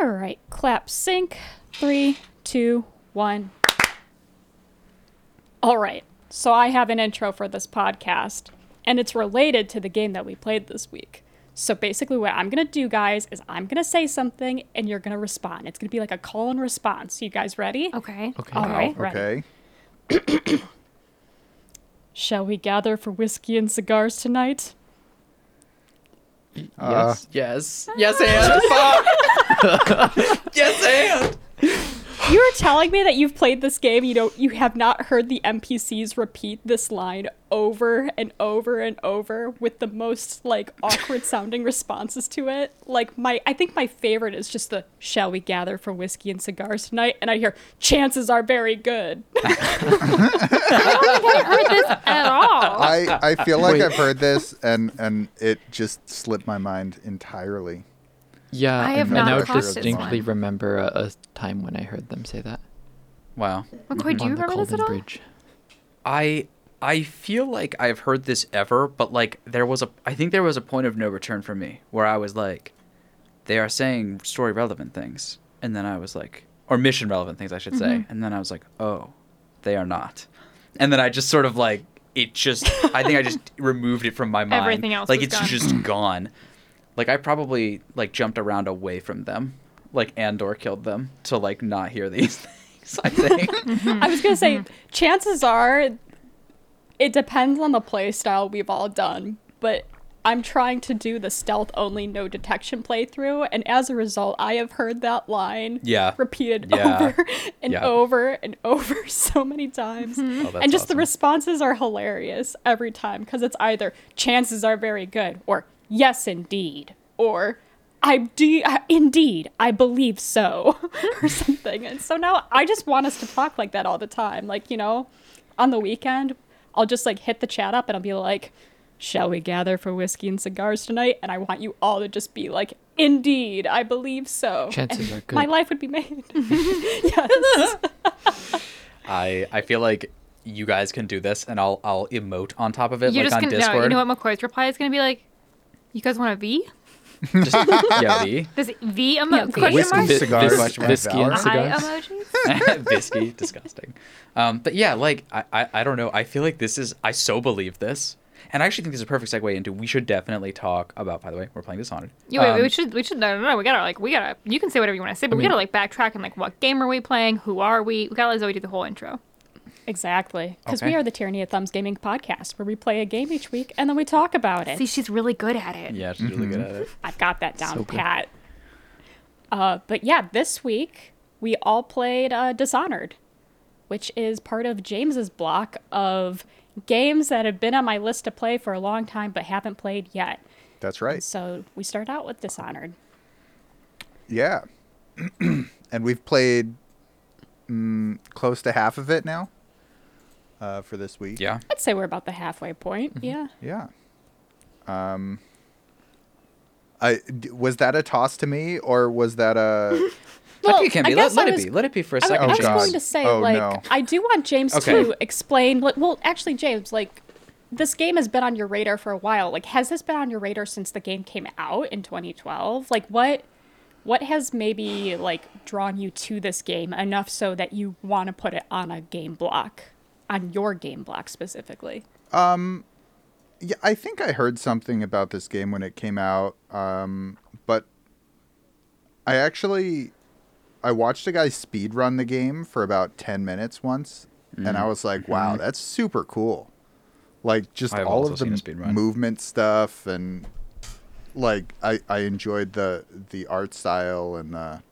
All right, clap sync. Three, two, one. All right, so I have an intro for this podcast, and it's related to the game that we played this week. So basically, what I'm gonna do, guys, is I'm gonna say something, and you're gonna respond. It's gonna be like a call and response. You guys ready? Okay. Okay. All right, ready. Okay. Shall we gather for whiskey and cigars tonight? Uh, yes. Yes. Yes and. Fuck. Yes and. You were telling me that you've played this game, you know, you have not heard the NPCs repeat this line over and over and over with the most like awkward sounding responses to it. Like my I think my favorite is just the shall we gather for whiskey and cigars tonight and I hear chances are very good. I haven't heard this at all. I, I feel like Wait. I've heard this and and it just slipped my mind entirely. Yeah. I have and not I caught this distinctly one. remember a, a time when I heard them say that. Wow. McCoy, do you on the remember this at all? Bridge. I I feel like I've heard this ever, but like there was a I think there was a point of no return for me where I was like, they are saying story relevant things, and then I was like, or mission relevant things I should say, Mm-hmm. and then I was like, oh, they are not, and then I just sort of like it just I think I just removed it from my mind. Everything else like was it's gone. just gone. Like I probably like jumped around away from them, like Andor killed them to like not hear these things. I think. I was gonna say, chances are, it depends on the play style we've all done, but I'm trying to do the stealth only, no detection playthrough, and as a result, I have heard that line Yeah. repeated Yeah. over and Yeah. over and over so many times. Mm-hmm. Oh, and just the responses are hilarious every time because it's either chances are very good or yes, indeed, or I do indeed, I believe so, or something. And so now I just want us to talk like that all the time. Like, you know, on the weekend, I'll just like hit the chat up and I'll be like, Shall we gather for whiskey and cigars tonight? And I want you all to just be like, Indeed, I believe so. Chances And are good. My life would be made. yes. I I feel like you guys can do this, and I'll I'll emote on top of it, You're like just on gonna Discord. no. You know what McCoy's reply is gonna be like? You guys want a V? Just, yeah, V. Does V Yeah, emo- V. question Whiskey, mark? Vis- vis- and whiskey and valor. cigars. Eye emojis? Bisky, disgusting. Um, but yeah, like I, I I don't know. I feel like this is I so believe this, and I actually think this is a perfect segue into we should definitely talk about. By the way, we're playing Dishonored. Yeah, wait, Um, we should, we should, no, no, no, we gotta, like, we gotta, you can say whatever you want to say, but we mean- gotta, like, backtrack and, like, what game are we playing? Who are we? We gotta let Zoe do the whole intro. Exactly. Because we are the Tyranny of Thumbs Gaming Podcast, where we play a game each week and then we talk about it. See, she's really good at it. Yeah, she's really good at it. I've got that down So pat. Uh, but yeah, this week we all played uh, Dishonored, which is part of James's block of games that have been on my list to play for a long time but haven't played yet. That's right. So we start out with Dishonored. Yeah. and we've played mm, close to half of it now uh, for this week. Yeah. I'd say we're about the halfway point. Mm-hmm. Yeah. Yeah. Um. I d- was that a toss to me or was that a Well, it can I be. Let, guess let I it was- be. Let it be for a I, w- second. I was Oh, God. going to say, Oh, like, no. I do want James Okay. to explain. Like, well, actually, James, like, this game has been on your radar for a while. Like, has this been on your radar since the game came out in 2012? Like, what, what has maybe like drawn you to this game enough so that you want to put it on a game block, on your game block specifically? Yeah, I think I heard something about this game when it came out, um, but I actually I watched a guy speed run the game for about ten minutes once, and I was like, "Wow, that's super cool!" Like just all of the seen a m- speedrun. movement stuff, and like I I enjoyed the the art style and the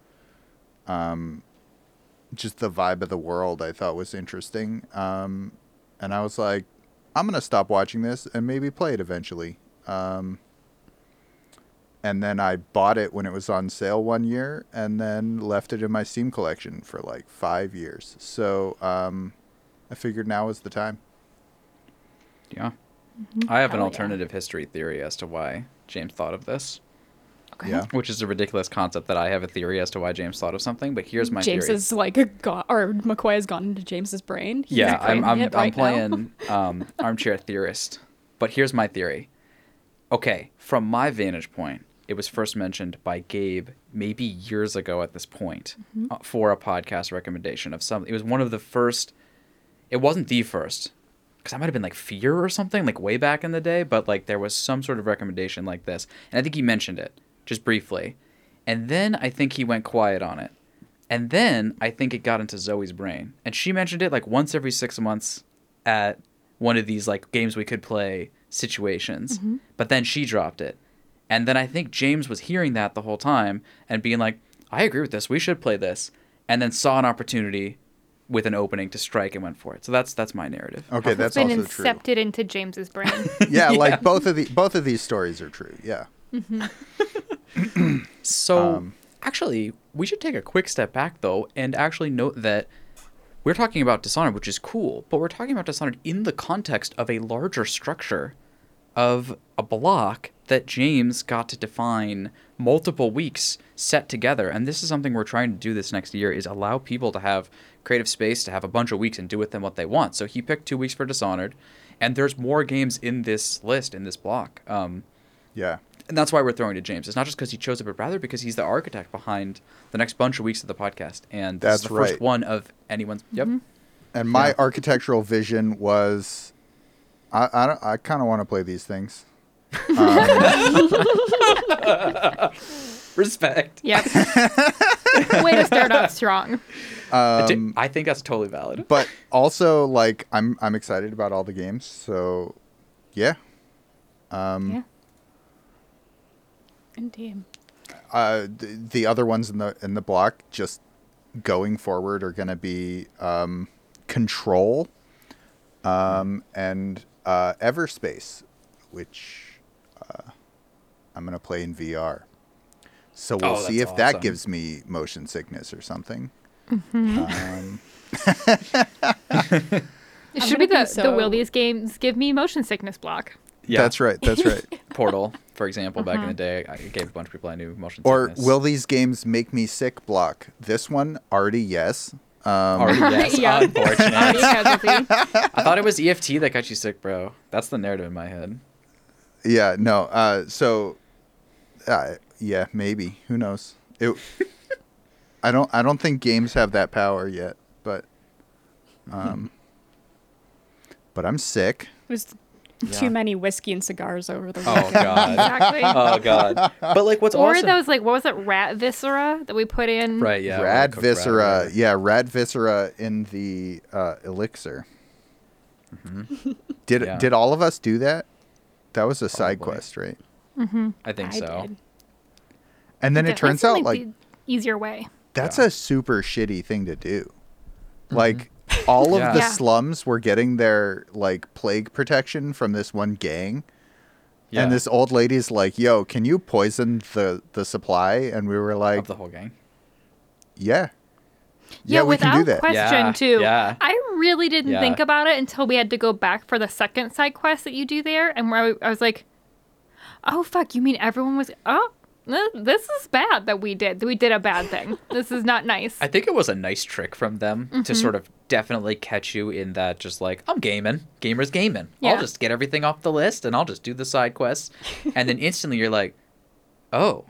um just the vibe of the world. I thought was interesting, um, and I was like, I'm gonna stop watching this and maybe play it eventually. Um, and then I bought it when it was on sale one year, and then left it in my Steam collection for like five years. So um, I figured now is the time. Yeah. I have an Hell yeah. alternative history theory as to why James thought of this, Okay. Yeah. which is a ridiculous concept that I have a theory as to why James thought of something. But here's my James theory. is like, gone, or McCoy has gone into James's brain. He's yeah, I'm I'm, hit I'm playing um, armchair theorist. But here's my theory. Okay, from my vantage point, it was first mentioned by Gabe maybe years ago at this point uh, for a podcast recommendation of some. It was one of the first. It wasn't the first, because I might have been like Fear or something like way back in the day. But like there was some sort of recommendation like this, and I think he mentioned it just briefly, and then I think he went quiet on it, and then I think it got into Zoe's brain, and she mentioned it like once every six months at one of these like games we could play situations. Mm-hmm. But then she dropped it. And then I think James was hearing that the whole time and being like, I agree with this. We should play this. And then saw an opportunity with an opening to strike and went for it. So that's that's my narrative. Okay, that's been also true. incepted into James's brain. Yeah, Yeah. like both of the both of these stories are true. Yeah. Mm-hmm. So Um, actually, we should take a quick step back though and actually note that we're talking about Dishonored, which is cool, but we're talking about Dishonored in the context of a larger structure of a block that James got to define multiple weeks set together. And this is something we're trying to do this next year is allow people to have creative space to have a bunch of weeks and do with them what they want. So he picked two weeks for Dishonored, and there's more games in this list, in this block. Um, Yeah. And that's why we're throwing to James. It's not just because he chose it, but rather because he's the architect behind the next bunch of weeks of the podcast. And this That's is the first one of anyone's. Yep. And my Yeah. architectural vision was, I I, I kind of want to play these things. Um, Respect. yep. Way to start off strong. I um, I think that's totally valid. but also like I'm I'm excited about all the games. So, yeah. Um, Yeah. Indeed. uh, the, the other ones in the in the block just going forward are going to be um, Control um, and uh, Everspace, which uh, I'm going to play in VR. So we'll Oh, see if that's that gives me motion sickness or something. Mm-hmm. Um, It should be the, be the so- will these games give me motion sickness block. Yeah. That's right. That's right. Portal, for example, back in the day, I gave a bunch of people I knew motion or sickness. Or will these games make me sick? Block. This one already yes. Um, Already, yes, Yeah. unfortunate. I thought it was EFT that got you sick, bro. That's the narrative in my head. Yeah, no. Uh, so, uh, yeah, maybe. Who knows? It. I don't. I don't think games have that power yet, but. Um. but I'm sick. It was Yeah. too many whiskey and cigars over the oh, weekend. Oh god. Exactly. oh god. But like, what's or awesome? those like what was it, rat viscera that we put in? right? Yeah. rad overcooked rat viscera. yeah, rad viscera in the uh, elixir. Mm-hmm. Did Yeah. did all of us do that? That was a side quest, right? Mm-hmm. I think I so. did. And then it Definitely turns out like the easier way. That's Yeah. a super shitty thing to do. Mm-hmm. Like all of Yeah. the Yeah. slums were getting their like plague protection from this one gang. Yeah. And this old lady's like, "Yo, can you poison the the supply?" And we were like, of the whole gang. "Yeah, Yeah, we without can do that." question Yeah, too. yeah. I really didn't Yeah. think about it until we had to go back for the second side quest that you do there, and where I, I was like, "Oh fuck, you mean everyone was? Oh, th- this is bad that we did. We did a bad thing. this is not nice." I think it was a nice trick from them Mm-hmm. to sort of definitely catch you in that just like I'm gaming, gamers gaming. Yeah. I'll just get everything off the list and I'll just do the side quests, and then instantly you're like, oh.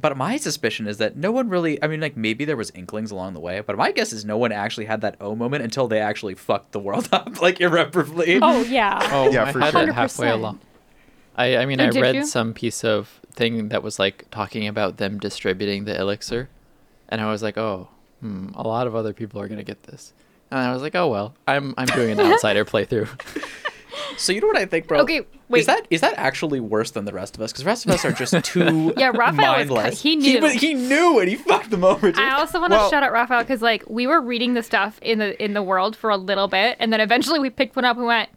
But my suspicion is that no one really. I mean, like maybe there was inklings along the way, but my guess is no one actually had that oh moment until they actually fucked the world up like irreparably. Oh yeah. Oh, Yeah, for had sure. halfway along. I, I mean, Oh, I read you? some piece of thing that was like talking about them distributing the elixir, and I was like, oh, hmm, a lot of other people are gonna get this, and I was like, oh well, I'm I'm doing an outsider playthrough. So you know what I think, bro? Okay, wait. Is that is that actually worse than the rest of us? Because the rest of us are just too Yeah, Raphael was mindless. ki- he knew. He, he knew and he fucked them over. Dude. I also want to Well- shout out Raphael because like we were reading the stuff in the in the world for a little bit, and then eventually we picked one up and went,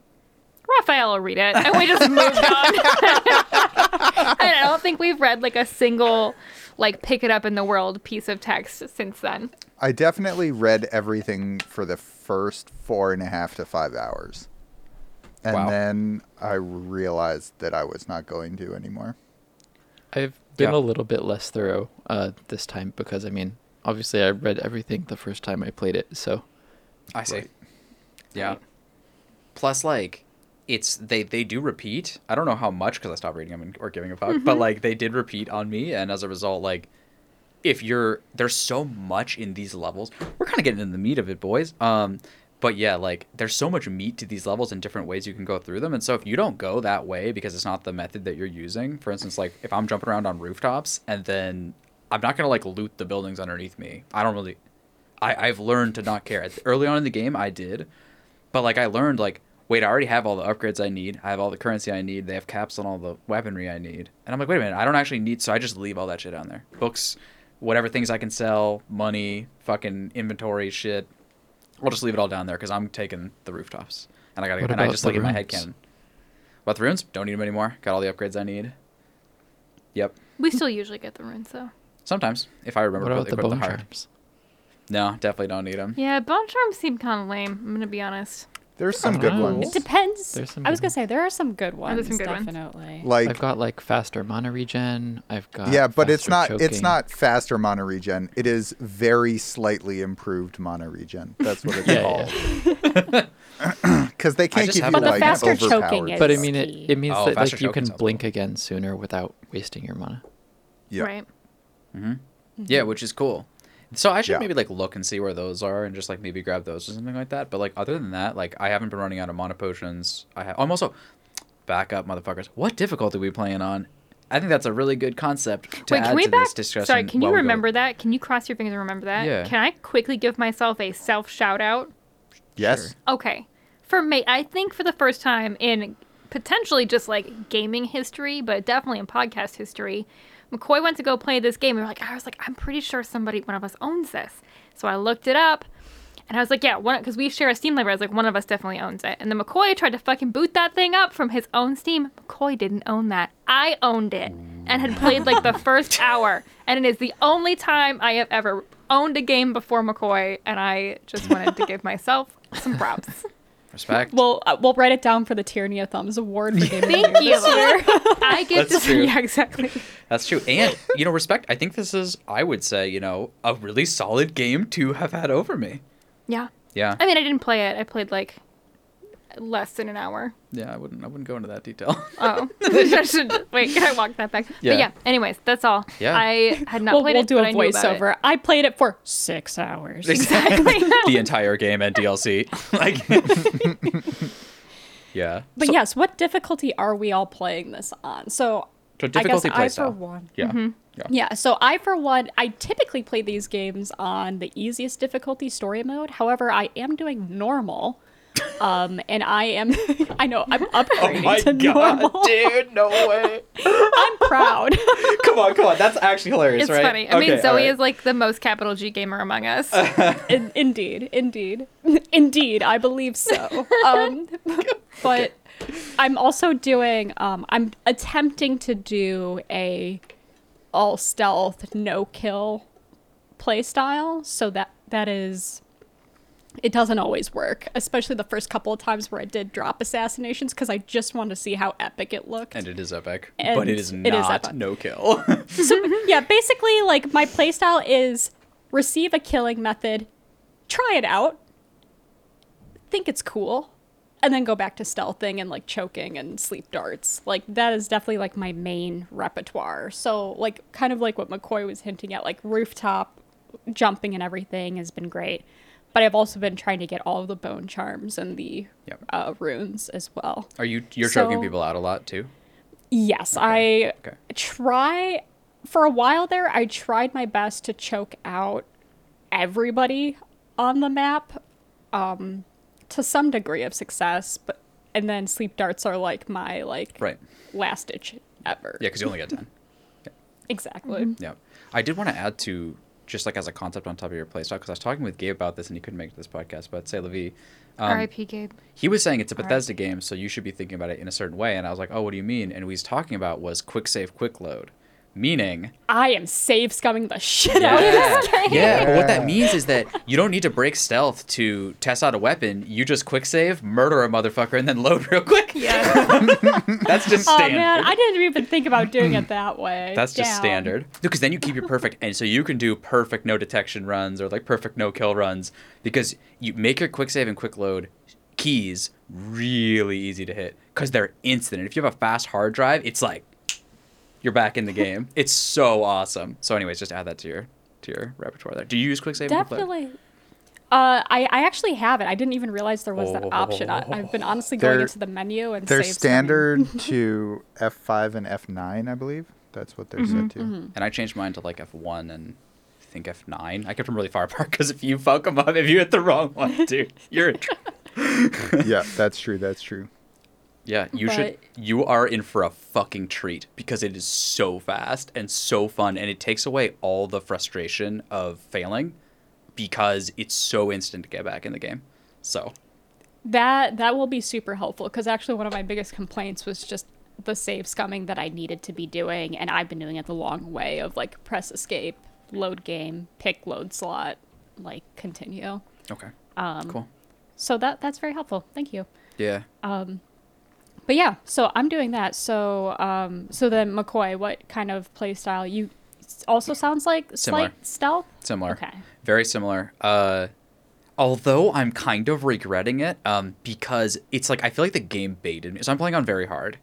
Raphael will read it, and we just moved on. and I don't think we've read like a single like pick it up in the world piece of text since then. I definitely read everything for the first four and a half to five hours, and Wow. then I realized that I was not going to anymore. I've been Yeah. a little bit less thorough uh, this time because I mean, obviously, I read everything the first time I played it, so I see. Right. Yeah. Plus, like, it's they they do repeat. I don't know how much because I stopped reading them or giving a fuck, but like they did repeat on me, and as a result, like if you're there's so much in these levels, we're kind of getting in the meat of it, boys. Um, but yeah, like there's so much meat to these levels and different ways you can go through them, and so if you don't go that way because it's not the method that you're using, for instance, like if I'm jumping around on rooftops and then I'm not gonna like loot the buildings underneath me. I don't really. I I've learned to not care. Early on in the game, I did, but like I learned like wait, I already have all the upgrades I need. I have all the currency I need. They have caps on all the weaponry I need. And I'm like, wait a minute, I don't actually need. So I just leave all that shit down there. Books, whatever things I can sell, money, fucking inventory shit. I'll just leave it all down there because I'm taking the rooftops. And I gotta. What and I just the like in my head canon. About the runes, don't need them anymore. Got all the upgrades I need. Yep. We still usually get the runes though. Sometimes, if I remember What about the equip the bone charms? No, definitely don't need them. Yeah, bone charms seem kind of lame. I'm gonna be honest. There's some good know. ones. It depends. There's some I was gonna say there are some good ones. there's some good ones. definitely. Like I've got like faster mana regen. I've got yeah, but it's faster not it's not faster mana regen. It is very slightly improved mana regen. That's what it's Yeah, called. Because they can't just give have you But the like faster choking overpowered. is- But I mean, it, it means Oh, that like you can blink cool. again sooner without wasting your mana. Yeah. Right. Mm-hmm. Yeah, which is cool. So I should Yeah. maybe like look and see where those are and just like maybe grab those or something like that. But like other than that, like I haven't been running out of mana potions. I have. I'm also back up, motherfuckers. What difficulty are we playing on? I think that's a really good concept to Wait, add can we to back? this discussion. Sorry, can you while go- remember that? Can you cross your fingers and remember that? Yeah. Can I quickly give myself a self shout out? Yes. Okay. For me, I think for the first time in potentially just like gaming history, but definitely in podcast history, McCoy went to go play this game. And we're like, I was like, I'm pretty sure somebody, one of us owns this. So I looked it up. And I was like, yeah, one because we share a Steam library. I was like, one of us definitely owns it. And then McCoy tried to fucking boot that thing up from his own Steam. McCoy didn't own that. I owned it and had played like the first hour. And it is the only time I have ever owned a game before McCoy. And I just wanted to give myself some props. Respect. We'll uh, we'll write it down for the Tyranny of Thumbs Award for Game Thank you. I get That's to true. yeah, exactly. That's true. And you know, respect. I think this is, I would say, you know, a really solid game to have had over me. Yeah. Yeah. I mean, I didn't play it. I played like less than an hour. Yeah. I wouldn't. I wouldn't go into that detail. Oh, I should wait. Can I walk that back? Yeah. But yeah. Anyways, that's all. Yeah. I had not we'll played we'll it, do but a I knew voiceover. I played it for six hours. Exactly. the entire game and DLC. Like. yeah. But So- yes, what difficulty are we all playing this on? So So I guess difficulty I for one. Yeah. Mm-hmm. Yeah. Yeah, so I for one, I typically play these games on the easiest difficulty story mode. However, I am doing normal. Um, and I am, I know, I'm upgrading to normal. Oh dude, no way. I'm proud. come on, come on. That's actually hilarious, it's right? funny. I mean, Zoe all right. is like the most capital G gamer among us. In, indeed, indeed, indeed, I believe so. Um, but I'm also doing. Um, I'm attempting to do a all stealth, no kill play style. So that that is. It doesn't always work, especially the first couple of times where I did drop assassinations because I just wanted to see how epic it looked. And it is epic, And but it is it is not epic. no kill. so yeah, basically like my playstyle is receive a killing method, try it out, think it's cool, and then go back to stealthing and like choking and sleep darts. Like that is definitely like my main repertoire. So like kind of like what McCoy was hinting at, like rooftop jumping and everything has been great. But I've also been trying to get all of the bone charms and the Yep. uh, runes as well. Are you you're choking people out a lot too? Yes, I Okay. try for a while there I tried my best to choke out everybody on the map um to some degree of success, but and then sleep darts are like my like Right. last ditch ever. Yeah, because you only get ten. Exactly. Yeah. I did want to add to just like as a concept on top of your playstyle because I was talking with Gabe about this and he couldn't make it to this podcast, but say Levi. Um, R.I.P. Gabe. he was saying it's a Bethesda game, so you should be thinking about it in a certain way. And I was like, oh, what do you mean? And what he's talking about was quick save, quick load, meaning I am save scumming the shit out of this game. yeah. But what that means is that you don't need to break stealth to test out a weapon. You just quick save, murder a motherfucker, and then load real quick. Yeah. That's just Oh man, I didn't even think about doing it that way. That's just standard. Because then you keep your perfect, and so you can do perfect no detection runs or like perfect no kill runs because you make your quick save and quick load keys really easy to hit because they're instant. And if you have a fast hard drive, it's like you're back in the game. it's so awesome. So, anyways, just add that to your to your repertoire there. Do you use quick save? when you play? Definitely. Uh, I, I actually have it. I didn't even realize there was that option. I, I've been honestly going They're- into the menu and They're save standard to F5 and F9, I believe. That's what they're Mm-hmm, set to. And I changed mine to like F1 and I think F9. I kept them really far apart because if you fuck them up, if you hit the wrong one, dude, you're in trouble. yeah, that's true. That's true. Yeah, you should. You are in for a fucking treat because it is so fast and so fun, and it takes away all the frustration of failing because it's so instant to get back in the game. So, That that will be super helpful because actually one of my biggest complaints was just the save scumming that I needed to be doing, and I've been doing it the long way of like press escape, load game, pick load slot, like continue. okay, Um, cool. So that that's very helpful. Thank you. Yeah. But yeah, so I'm doing that. So um, so then McCoy, what kind of play style you? Also sounds like Similar. slight stealth. Similar. Okay. Very similar. Uh, although I'm kind of regretting it um, because it's like I feel like the game baited me. So I'm playing on very hard,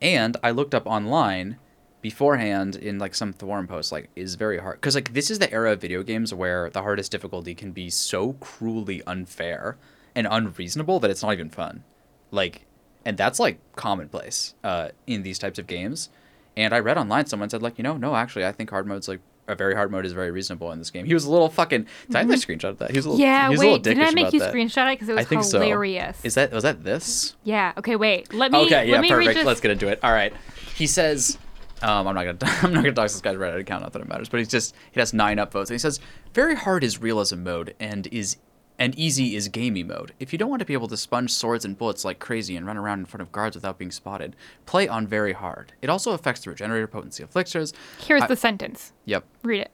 and I looked up online beforehand in like some forum posts like is very hard because like this is the era of video games where the hardest difficulty can be so cruelly unfair and unreasonable that it's not even fun. Like, and that's like commonplace uh, in these types of games. And I read online someone said like, you know, no, actually, I think hard mode's like a very hard mode is very reasonable in this game. He was a little fucking. Did I have a screenshot of that? He was a little. Yeah, he was a little wait. Didn't I make you that. screenshot it because it was I think hilarious? so. Is that was that this? Yeah. Okay. Wait. Let me. okay, yeah, let me perfect. just- Let's get into it. All right. He says, um, I'm not gonna, I'm not gonna talk to this guy's Reddit account. Not that it matters, but he's just he has nine upvotes, and he says, very hard is realism mode, and is and easy is gamey mode. If you don't want to be able to sponge swords and bullets like crazy and run around in front of guards without being spotted, play on very hard. It also affects the regenerator potency of elixirs. Here's I- the sentence. Yep. Read it.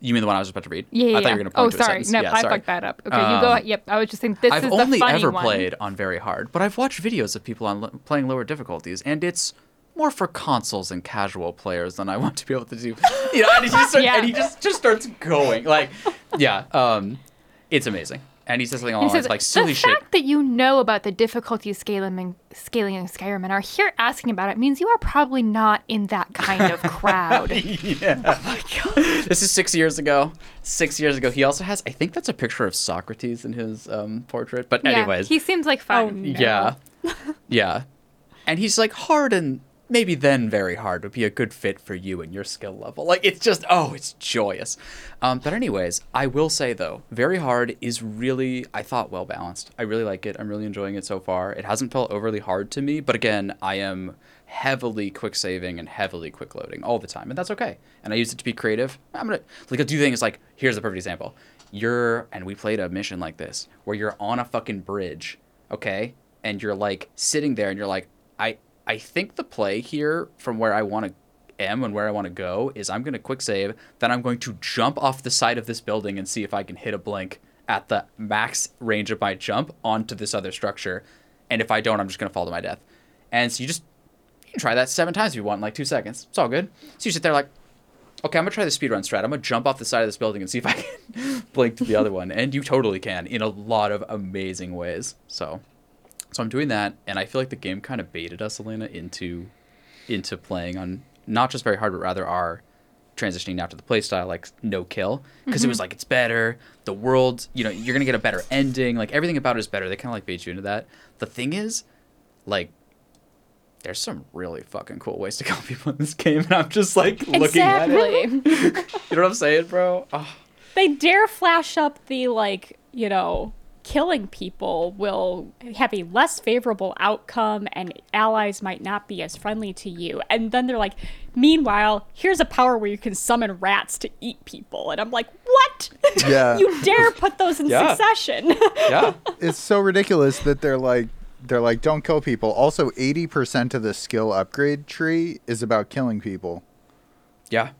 You mean the one I was about to read? Yeah. yeah I thought you were gonna oh, point to a sorry. sentence. No, yeah, I sorry. fucked that up. Okay, you go. Um, Yep. I was just saying this I've is only the funny ever played on very hard, but I've watched videos of people on lo- playing lower difficulties, and it's more for consoles and casual players than I want to be able to do. You know, and he just, starts, Yeah. and he just just starts going like, yeah, um, it's amazing. And he says something along says, lines like silly the shit. fact that you know about the difficulty scaling and scaling in Skyrim and are here asking about it means you are probably not in that kind of crowd. yeah. Oh my god. This is six years ago. Six years ago. He also has, I think that's a picture of Socrates in his um, portrait. But yeah, anyways, he seems like fun. no. Yeah. yeah. And he's like hard and maybe then very hard would be a good fit for you and your skill level. Like it's just oh, it's joyous. Um, but anyways, I will say though, very hard is really I thought well balanced. I really like it. I'm really enjoying it so far. It hasn't felt overly hard to me, but again, I am heavily quick saving and heavily quick loading all the time, and that's okay. And I use it to be creative. I'm gonna like I'll do things like here's a perfect example. You're and we played a mission like this where you're on a fucking bridge, okay, and you're like sitting there and you're like I I think the play here from where I want to am and where I want to go is I'm going to quick save, then I'm going to jump off the side of this building and see if I can hit a blink at the max range of my jump onto this other structure. And if I don't, I'm just going to fall to my death. And so you just you can try that seven times if you want in like two seconds. It's all good. So you sit there like, okay, I'm gonna try the speedrun strat. I'm gonna jump off the side of this building and see if I can blink to the other one. And you totally can in a lot of amazing ways. So so I'm doing that, and I feel like the game kind of baited us, Elena, into into playing on not just very hard, but rather our transitioning now to the playstyle like no kill. Because it was mm-hmm. like it's better. The world you know you're gonna get a better ending. Like everything about it is better. They kind of like bait you into that. The thing is like there's some really fucking cool ways to kill people in this game and i'm just like looking at it. You know what i'm saying bro? Oh, they dare flash up the like, you know, killing people will have a less favorable outcome and allies might not be as friendly to you. And then they're like, meanwhile, here's a power where you can summon rats to eat people. And I'm like, what? Yeah. you dare put those in Yeah. succession. yeah it's so ridiculous that they're like they're like don't kill people. Also, 80% of the skill upgrade tree is about killing people. Yeah.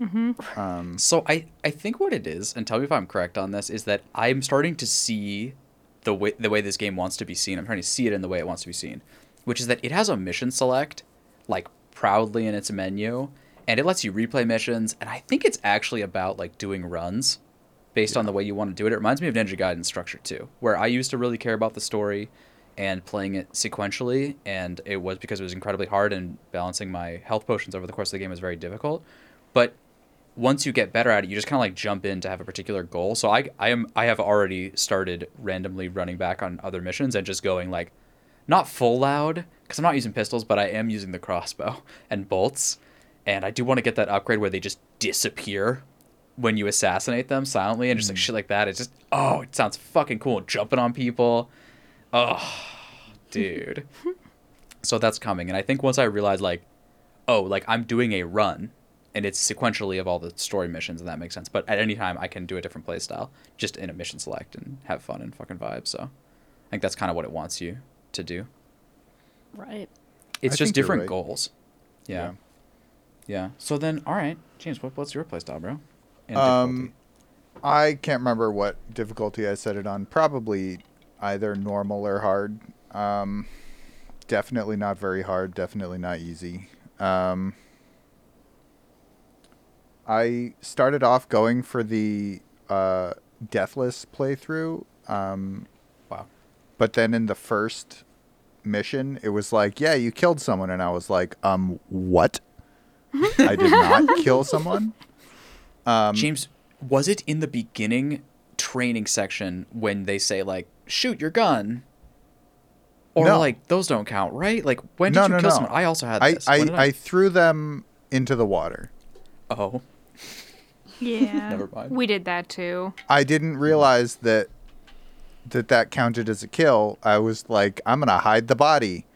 Um, So I I think what it is, and tell me if I'm correct on this, is that I'm starting to see the way the way this game wants to be seen. I'm trying to see it in the way it wants to be seen, which is that it has a mission select like proudly in its menu, and it lets you replay missions. And I think it's actually about like doing runs, based on the way you want to do it. It reminds me of Ninja Gaiden structure too, where I used to really care about the story and playing it sequentially, and it was because it was incredibly hard and balancing my health potions over the course of the game was very difficult. But once you get better at it, you just kind of like jump in to have a particular goal. So I I am I have already started randomly running back on other missions and just going like not full loud because I'm not using pistols, but I am using the crossbow and bolts. And I do want to get that upgrade where they just disappear when you assassinate them silently and just like hmm. shit like that. It's just oh, it sounds fucking cool. Jumping on people. Oh, dude. so that's coming, and I think once I realize like, oh, like I'm doing a run, and it's sequentially of all the story missions, and that makes sense. But at any time, I can do a different play style, just in a mission select and have fun and fucking vibe. So, I think that's kind of what it wants you to do. Right. It's I just different right. goals. Yeah. Yeah. yeah. So then, all right, James, what, what's your play style, bro? And Um, I can't remember what difficulty I set it on. Probably either normal or hard. Um, definitely not very hard. Definitely not easy. Um, I started off going for the uh, deathless playthrough. Um, Wow. but then in the first mission, it was like, yeah, you killed someone, and I was like, um, what? I did not kill someone. Um, James, was it in the beginning training section when they say like shoot your gun? Or No. like those don't count, right? Like when did No, you no, kill someone? I also had I, this. I, When I threw them into the water. oh, Yeah. Never mind. We did that too. I didn't realize that that that counted as a kill. I was like, I'm gonna hide the body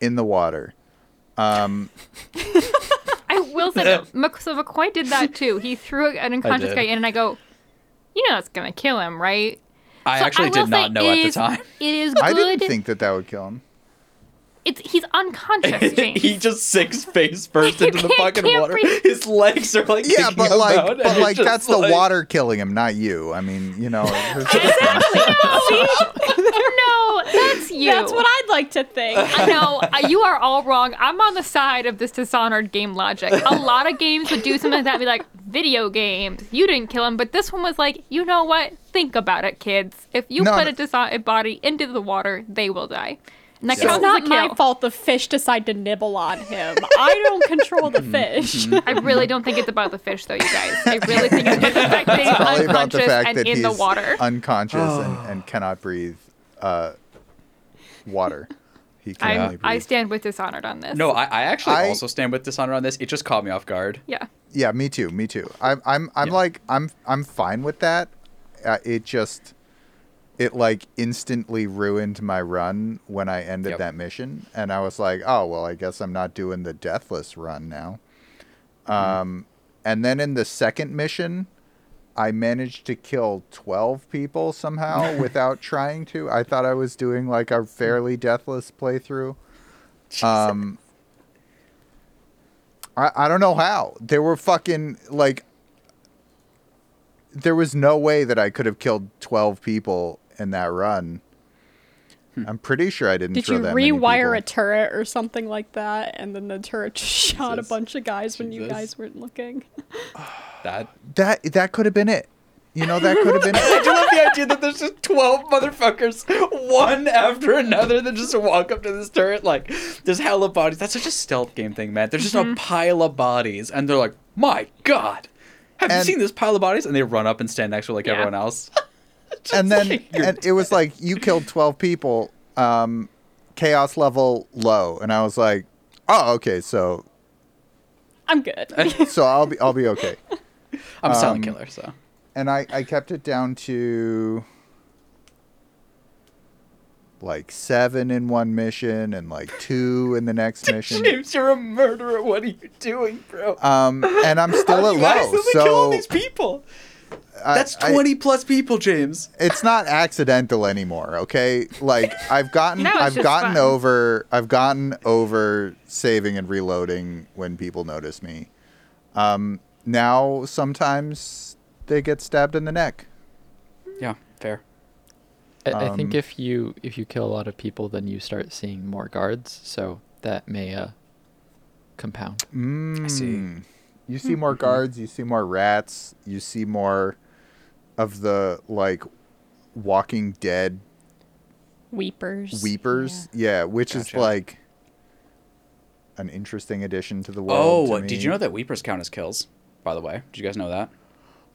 in the water. Um, I will say that Mc- so McCoy did that too. He threw an unconscious guy in, and I go, "You know, that's gonna kill him, right?" I So actually will did not know at the time. It is good. I didn't think that that would kill him. It's he's unconscious, James. he just sinks face first into the fucking water. breathe. His legs are like Yeah, kicking but like, out, but like just that's the water killing him, not you. I mean, you know. exactly. no, that's you. That's what I'd like to think. I know uh, you are all wrong. I'm on the side of this Dishonored game logic. A lot of games would do something like that, and be like video games. You didn't kill him, but this one was like, you know what? Think about it, kids. If you No, put no. a dishonored body into the water, they will die. And that It's not my fault the fish decide to nibble on him. I don't control the fish. I really don't think it's about the fish, though, you guys. I really think it's about the fact that he's Probably about the unconscious fact and that in he's the water. unconscious and, and cannot breathe uh, water. He can I, breathe. I stand with Dishonored on this. No, I, I actually I- also stand with Dishonor on this. It just caught me off guard. Yeah. Yeah, me too. Me too. I'm I'm I'm Yeah. like I'm I'm fine with that. Uh, it just it like instantly ruined my run when I ended Yep. that mission, and I was like, oh well, I guess I'm not doing the deathless run now. Um, and then in the second mission, I managed to kill twelve people somehow without trying to. I thought I was doing like a fairly deathless playthrough. Um, I, I don't know how. There were fucking like there was no way that I could have killed 12 people in that run. Hmm. I'm pretty sure I didn't Did throw you that many rewire a turret or something like that, and then the turret just shot a bunch of guys when you guys weren't looking? That That that could have been it. You know that could have been I it. do love the idea that there's just 12 motherfuckers, one after another, that just walk up to this turret. Like, there's hella bodies. That's such a stealth game thing, man. There's just a mm-hmm. pile of bodies, and they're like, my god, have you seen this pile of bodies? And they run up and stand next to like Yeah. everyone else. and then like and it was like you killed 12 people um chaos level low and I was like, "Oh, okay, so I'm good. so I'll be I'll be okay." I'm a silent Um, killer, so. and I, I kept it down to like seven in one mission and like two in the next mission. James, you're a murderer. What are you doing, bro? Um, and I'm still How at do you low, accidentally kill all so these people. I- That's I- 20 plus people, James. it's not accidental anymore. Okay, like I've gotten Now it's I've gotten fun. over I've gotten over saving and reloading when people notice me. Um, now sometimes they get stabbed in the neck. Yeah, fair. I, I think Um, if you if you kill a lot of people, then you start seeing more guards, so that may uh, compound. Mm. see. You hmm. see more mm-hmm. guards. You see more rats. You see more of the like Walking Dead Weepers. Weepers. Yeah, which is like an interesting addition to the world. Oh, to did you know that Weepers count as kills? By the way, did you guys know that?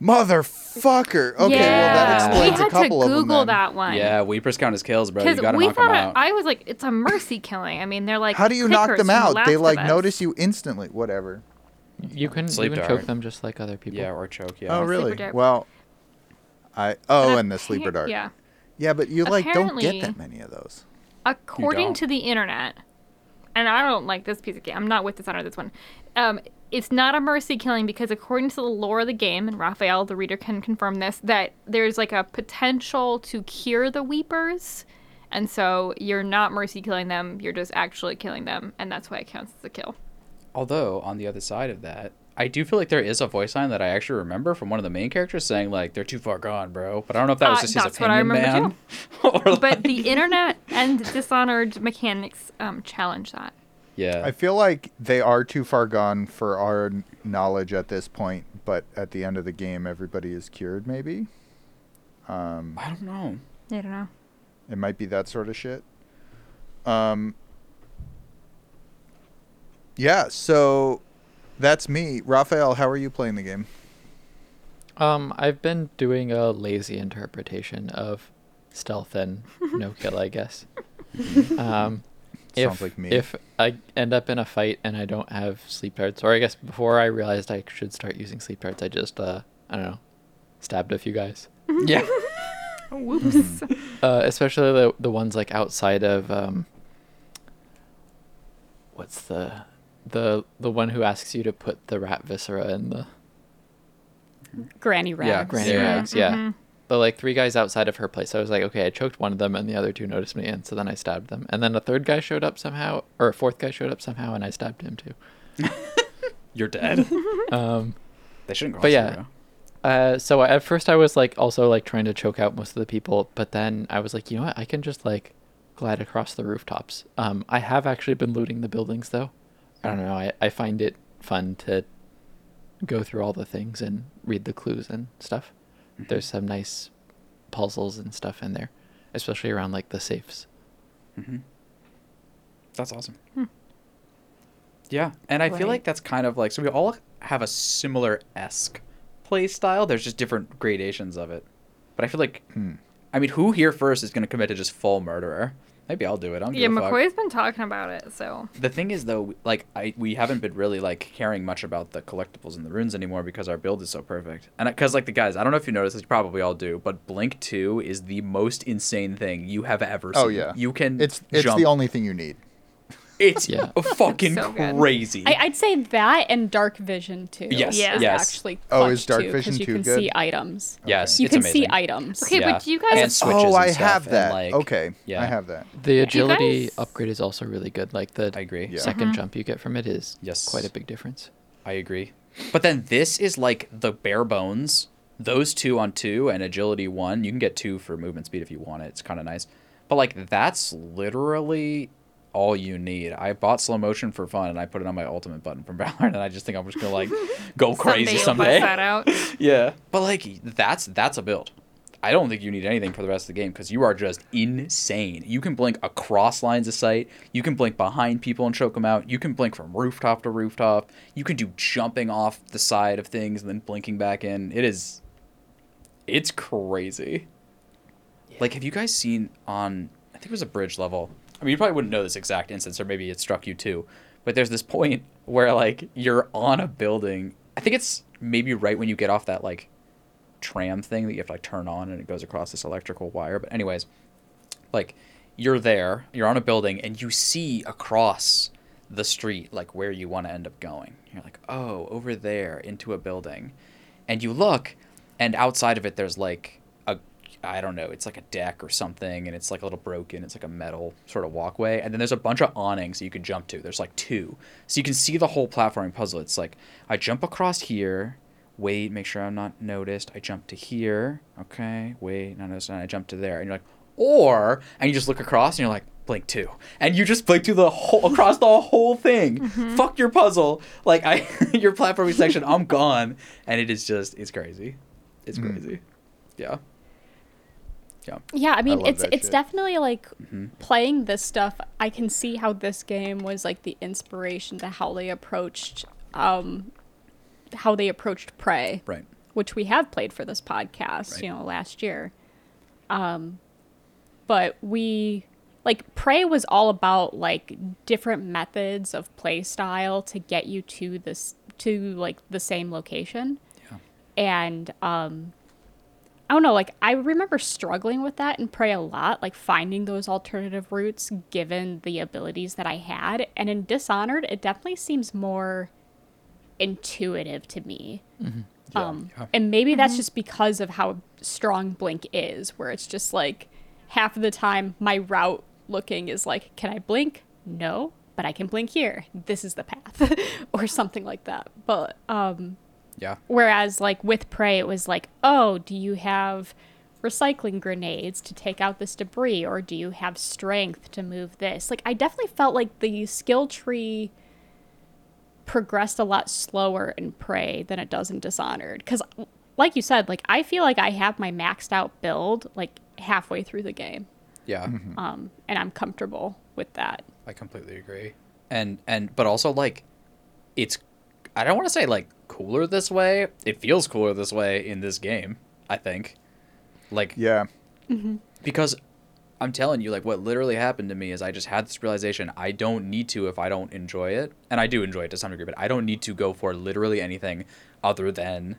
Motherfucker. Okay, well that Yeah. explains we had a couple to of them. Google that one. Yeah, Weepers count as kills, bro. You Because gotta we knock them thought it, out. I was like, it's a mercy killing. I mean, they're like. How do you knock them out? They like notice you instantly. Whatever. You can Sleep you can dart. choke them just like other people. yeah, or choke. Yeah. Oh, really? Well, I oh, And and the sleeper appar- dart. Yeah. Yeah, but you like don't get that many of those. According to the internet, and I don't like this piece of game. I'm not with this on this one. Um, it's not a mercy killing because according to the lore of the game, and Raphael, the reader, can confirm this, that there's like a potential to cure the Weepers. And so you're not mercy killing them, you're just actually killing them, and that's why it counts as a kill. Although on the other side of that, I do feel like there is a voice line that I actually remember from one of the main characters saying like they're too far gone, bro. But I don't know if that was Uh, just his that's what I opinion, remember, man. or But like- the internet and Dishonored mechanics um, challenge that. yeah, I feel like they are too far gone for our knowledge at this point, but at the end of the game, everybody is cured. Maybe. Um, I don't know. I don't know. it might be that sort of shit. Um. Yeah. So, that's me, Raphael. How are you playing the game? Um, I've been doing a lazy interpretation of stealth and no kill, I guess. Um, if, Sounds like me. If I end up in a fight and I don't have sleep darts, or I guess before I realized I should start using sleep darts, I just uh, I don't know, stabbed a few guys. yeah. Whoops. Uh, especially the the ones like outside of um. What's the, the the one who asks you to put the rat viscera in the Granny rags. Yeah, Granny Yeah. Rags, yeah. Mhm. The like three guys outside of her place. I was like, okay, I choked one of them, and the other two noticed me, and so then I stabbed them. And then a third guy showed up somehow, or a fourth guy showed up somehow, and I stabbed him too. You're dead. Um, they shouldn't. But yeah. uh, so at first I was like also like trying to choke out most of the people, but then I was like, you know what? I can just like glide across the rooftops. Um, I have actually been looting the buildings though. I don't know. I, I find it fun to go through all the things and read the clues and stuff. There's some nice puzzles and stuff in there, especially around like the safes. Mm-hmm. That's awesome. Yeah, and I feel like that's kind of like so we all have a similar esque play style. There's just different gradations of it. But I feel like, Hmm. I mean, who here first is going to commit to just full murderer? Maybe I'll do it. I don't Yeah, give a fuck. McCoy's been talking about it, so. The thing is, though, like I we haven't been really like caring much about the collectibles and the runes anymore because our build is so perfect. And because like the guys, I don't know if you noticed, you probably all do, but Blink Two is the most insane thing you have ever oh, seen. Oh yeah. you can. It's it's jump. the only thing you need. It's Yeah. fucking So crazy. I, I'd say that and dark vision too. Yes, Yeah. is yes. actually Oh, is clutch, dark too, 'cause vision you can see items. yes, You it's can amazing. see items. Okay, Yeah. but do you guys. And switches oh, I and stuff have and, that. like- okay, yeah. I have that. The agility guys- upgrade is also really good. Like the I agree. Yeah. 2nd mm-hmm. jump you get from it is Yes. quite a big difference. I agree. But then this is like the bare bones. Those two on two and agility one. You can get two for movement speed if you want it. It's kind of nice. But like that's literally all you need. I bought slow motion for fun and I put it on my ultimate button from Valorant and I just think I'm just gonna like go crazy someday. someday. You'll bust that out. yeah. But like that's that's a build. I don't think you need anything for the rest of the game because you are just insane. You can blink across lines of sight. You can blink behind people and choke them out. You can blink from rooftop to rooftop. You can do jumping off the side of things and then blinking back in. It is, it's crazy. Like, have you guys seen on? I think it was a bridge level. I mean, you probably wouldn't know this exact instance, or maybe it struck you too. But there's this point where like you're on a building. I think it's maybe right when you get off that like tram thing that you have to like turn on and it goes across this electrical wire. But anyways, like you're there, you're on a building and you see across the street like where you want to end up going. You're like, "Oh, over there into a building." And you look and outside of it there's like I don't know, it's like a deck or something and it's like a little broken. It's like a metal sort of walkway and then there's a bunch of awnings that you can jump to. There's like two. So you can see the whole platforming puzzle. It's like I jump across here, wait, make sure I'm not noticed. I jump to here. Okay, wait, not noticed. And I jump to there. And you're like, or, and you just look across and you're like, blink two. And you just blink through the whole, across the whole thing. Fuck your puzzle. Like, I, your platforming section, I'm gone. And it is just, it's crazy. It's Mm. crazy. Yeah. Yeah. Yeah, I mean love it's it's shit. definitely like Mm-hmm. playing this stuff. I can see how this game was like the inspiration to how they approached um how they approached Prey, Right. which we have played for this podcast, Right. you know, last year. Um but we like Prey was all about like different methods of play style to get you to this to like the same location. Yeah. And um I don't know, like I remember struggling with that and Prey a lot, like finding those alternative routes given the abilities that I had. And in Dishonored, it definitely seems more intuitive to me. Um, Yeah. and maybe that's just because of how strong Blink is, where it's just like half of the time my route looking is like, can I blink? No, but I can blink here. This is the path, or something like that. But um, Yeah. Whereas, like with Prey, it was like, oh, do you have recycling grenades to take out this debris, or do you have strength to move this? Like, I definitely felt like the skill tree progressed a lot slower in Prey than it does in Dishonored. Because, like you said, like I feel like I have my maxed out build like halfway through the game, Yeah. um, and I'm comfortable with that. I completely agree. And and but also like it's I don't want to say like cooler this way. It feels cooler this way in this game, I think. Like Yeah. Mm-hmm. because I'm telling you like what literally happened to me is I just had this realization I don't need to if I don't enjoy it. And I do enjoy it to some degree, but I don't need to go for literally anything other than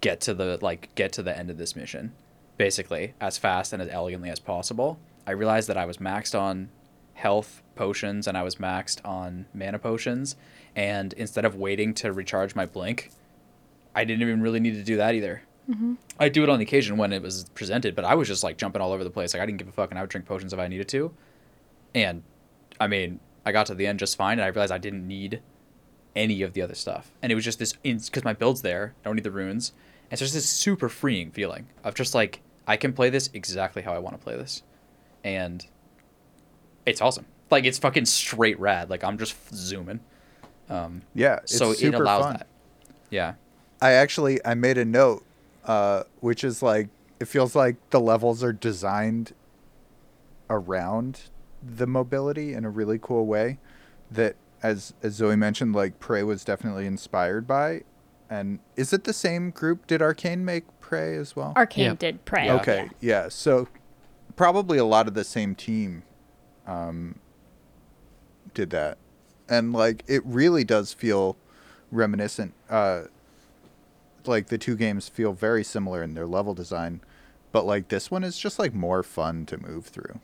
get to the like get to the end of this mission basically as fast and as elegantly as possible. I realized that I was maxed on health potions and I was maxed on mana potions and instead of waiting to recharge my blink, I didn't even really need to do that either. Mm-hmm. I do it on the occasion when it was presented, but I was just like jumping all over the place. Like I didn't give a fuck, and I would drink potions if I needed to. And I mean, I got to the end just fine, and I realized I didn't need any of the other stuff. And it was just this because my build's there. I don't need the runes. And it's just this super freeing feeling of just like I can play this exactly how I want to play this, and it's awesome. Like it's fucking straight rad. Like I'm just zooming. Um, Yeah. It's so it allows fun. that. Yeah. I actually I made a note, uh, which is like it feels like the levels are designed around the mobility in a really cool way. That as as Zoe mentioned, like Prey was definitely inspired by. And is it the same group? Did Arkane make Prey as well? Arkane Yeah. did Prey. Yeah. Okay, yeah. So probably a lot of the same team um, did that, and like it really does feel reminiscent. Uh, like the two games feel very similar in their level design, but like this one is just like more fun to move through.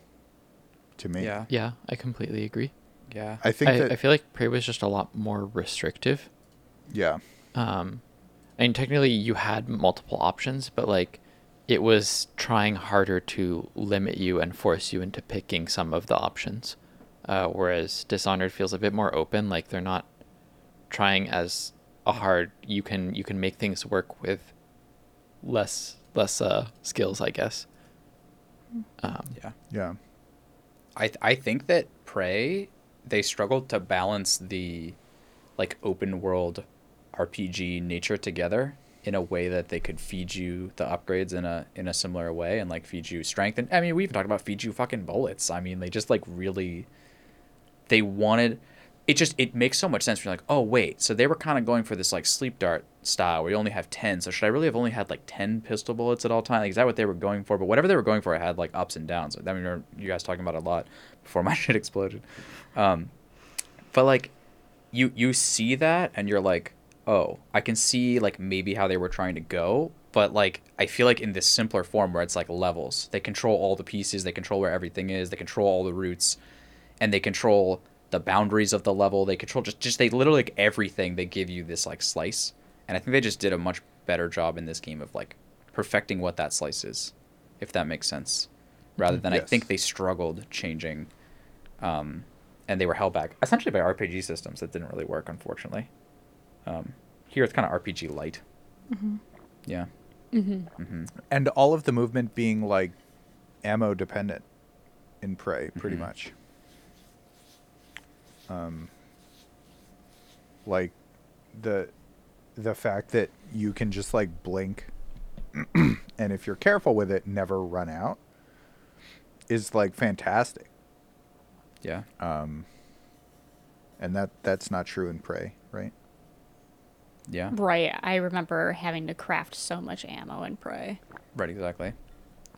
To me, Yeah. Yeah, I completely agree. Yeah. I think I, that I feel like Prey was just a lot more restrictive. yeah, Um, and technically you had multiple options, but like it was trying harder to limit you and force you into picking some of the options. Uh, whereas Dishonored feels a bit more open, like they're not trying as a hard. You can you can make things work with less less uh, skills, I guess. Um, Yeah. yeah, I th- I think that Prey they struggled to balance the like open world RPG nature together in a way that they could feed you the upgrades in a in a similar way and like feed you strength. And I mean we even talked about feed you fucking bullets. I mean they just like really they wanted it just it makes so much sense for like oh wait so they were kind of going for this like sleep dart style where you only have 10 so should i really have only had like 10 pistol bullets at all times like, is that what they were going for? But whatever they were going for it had like ups and downs. I mean you guys talking about a lot before my shit exploded. Um but like you you see that and you're like oh i can see like maybe how they were trying to go but like i feel like in this simpler form where it's like levels they control all the pieces they control where everything is they control all the routes and they control the boundaries of the level they control just just they literally like everything they give you this like slice and i think they just did a much better job in this game of like perfecting what that slice is if that makes sense rather than i think they struggled changing um and they were held back essentially by rpg systems that didn't really work unfortunately um here it's kind of rpg light yeah and all of the movement being like ammo dependent in Prey, pretty Mhm. much. Um, like the the fact that you can just like blink and if you're careful with it, never run out, is like fantastic. Yeah. And that that's not true in Prey, right? Yeah. Right. I remember having to craft so much ammo and Prey. Right. Exactly.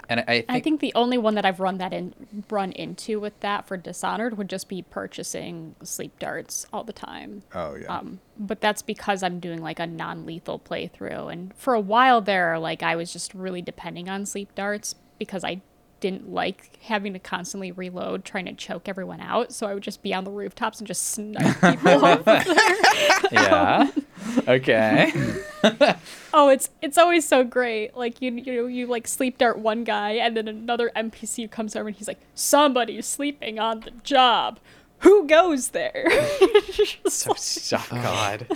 And I, I think, I think the only one that I've run that in run into with that for Dishonored would just be purchasing sleep darts all the time. Oh yeah. Um, but that's because I'm doing like a non-lethal playthrough, and for a while there, like I was just really depending on sleep darts because I didn't like having to constantly reload, trying to choke everyone out. So I would just be on the rooftops and just snipe people off. yeah. okay. Oh, it's it's always so great. Like you you know, you like sleep dart one guy, and then another NPC comes over and he's like, "Somebody's sleeping on the job. Who goes there?" so, so God.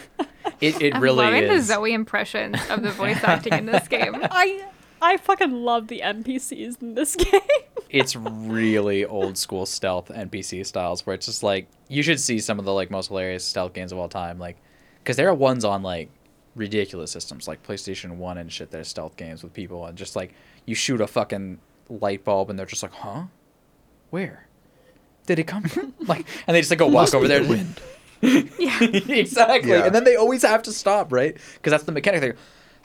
It it I'm really loving the. Zoe impressions of the voice acting in this game. I I fucking love the NPCs in this game. it's really old school stealth NPC styles where it's just like you should see some of the like most hilarious stealth games of all time, like because there are ones on like ridiculous systems like PlayStation One and shit. There's stealth games with people and just like you shoot a fucking light bulb and they're just like, huh, where did it come from? like, and they just like go walk over there. The wind. Yeah, exactly. Yeah. And then they always have to stop, right? Because that's the mechanic. They go,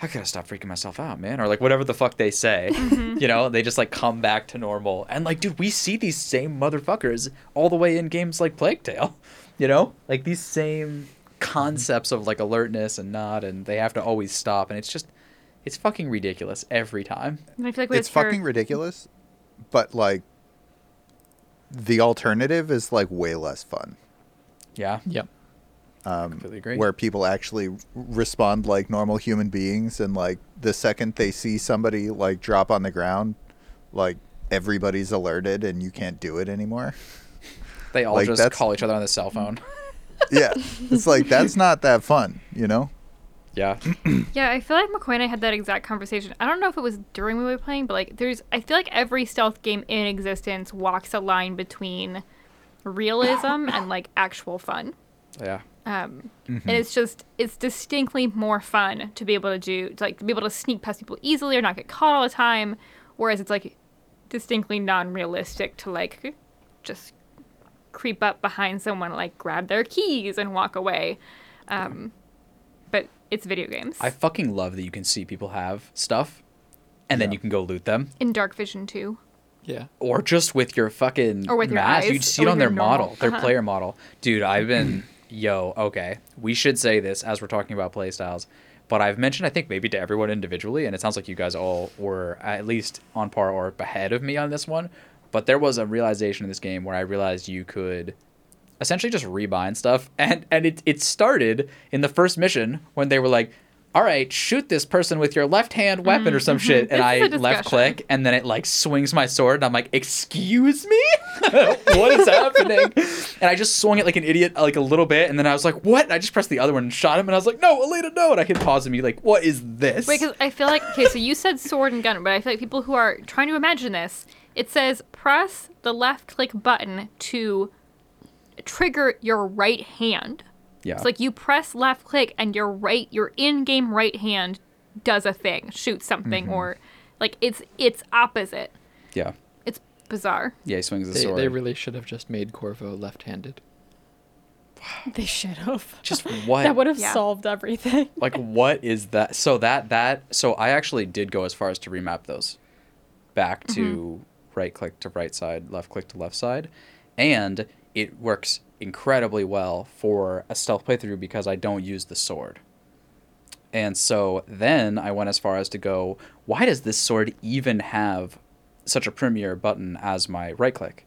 I gotta stop freaking myself out, man, or like whatever the fuck they say. Mm-hmm. You know, they just like come back to normal. And like, dude, we see these same motherfuckers all the way in games like Plague Tale. You know, like these same concepts of like alertness and not, and they have to always stop, and it's just, it's fucking ridiculous every time. And I feel like it's her- fucking ridiculous, but like the alternative is like way less fun. Yeah, Yep. Um, completely agree. where people actually respond like normal human beings and like the second they see somebody like drop on the ground like everybody's alerted and you can't do it anymore they all like, just call each other on the cell phone. yeah it's like that's not that fun you know yeah, Yeah, I feel like McCoy and I had that exact conversation. I don't know if it was during we were playing, but like there's I feel like every stealth game in existence walks a line between realism and like actual fun. yeah. Um, Mm-hmm. and it's just it's distinctly more fun to be able to do to, like to be able to sneak past people easily or not get caught all the time, whereas it's like distinctly non-realistic to like just creep up behind someone, like grab their keys and walk away. Um, but it's video games. I fucking love that you can see people have stuff, and then you can go loot them. in Dark Vision too. Yeah. or just with your fucking Or with your mask. eyes, You'd see or it on their normal- model, their uh-huh. player model. Dude, I've been yo, okay. We should say this as we're talking about playstyles. But I've mentioned I think maybe to everyone individually, and it sounds like you guys all were at least on par or ahead of me on this one. But there was a realization in this game where I realized you could essentially just rebind stuff and and it it started in the first mission when they were like all right shoot this person with your left hand weapon or some mm-hmm. shit. And i left click, and then it like swings my sword and i'm like excuse me? What is happening? And i just swung it like an idiot like a little bit and then i was like what? And i just pressed the other one and shot him and i was like no Alita, no. And i hit pause and be like what is this? Wait, because I feel like okay, so you said sword and gun, but I feel like people who are trying to imagine this, it says press the left click button to trigger your right hand. Yeah It's like you press left click and your right, your in-game right hand does a thing, shoots something, Mm-hmm. or like it's it's opposite. yeah It's bizarre. yeah he swings the They, sword they really should have just made Corvo left-handed. they should have. just what That would have Yeah. solved everything. like what is that so that that so i actually did go as far as to remap those back to right click to right side left click to left side and it works incredibly well for a stealth playthrough because i don't use the sword and so then i went as far as to go why does this sword even have such a premier button as my right click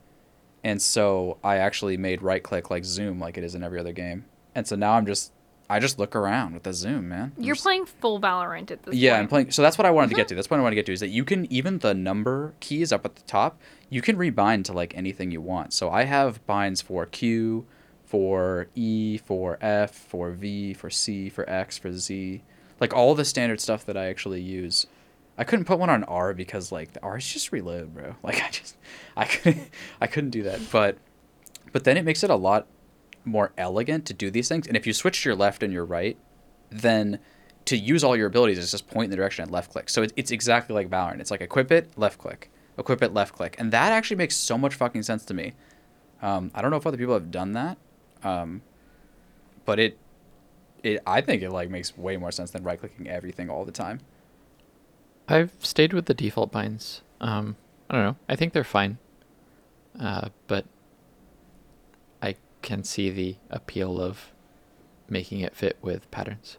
and so I actually made right click like zoom like it is in every other game. And so now I'm just I just look around with the zoom, man. I'm You're just- playing full Valorant at this point. Yeah, point. I'm playing so that's what I wanted to get mm-hmm. to. That's what I want to get to is that you can even the number keys up at the top, you can rebind to like anything you want. So I have binds for Q, for E, for F, for V, for C, for X, for Z. Like all the standard stuff that I actually use. I couldn't put one on R because like the R's just reload, bro. Like I just I couldn't I couldn't do that. But but then it makes it a lot more elegant to do these things. And if you switch to your left and your right, then to use all your abilities is just point in the direction and left click. So it, it's exactly like Valorant. It's like equip it, left click, equip it, left click, and that actually makes so much fucking sense to me. Um, I don't know if other people have done that, um, but it, it I think it like makes way more sense than right clicking everything all the time. I've stayed with the default binds. Um, I don't know. I think they're fine. Uh, but can see the appeal of making it fit with patterns.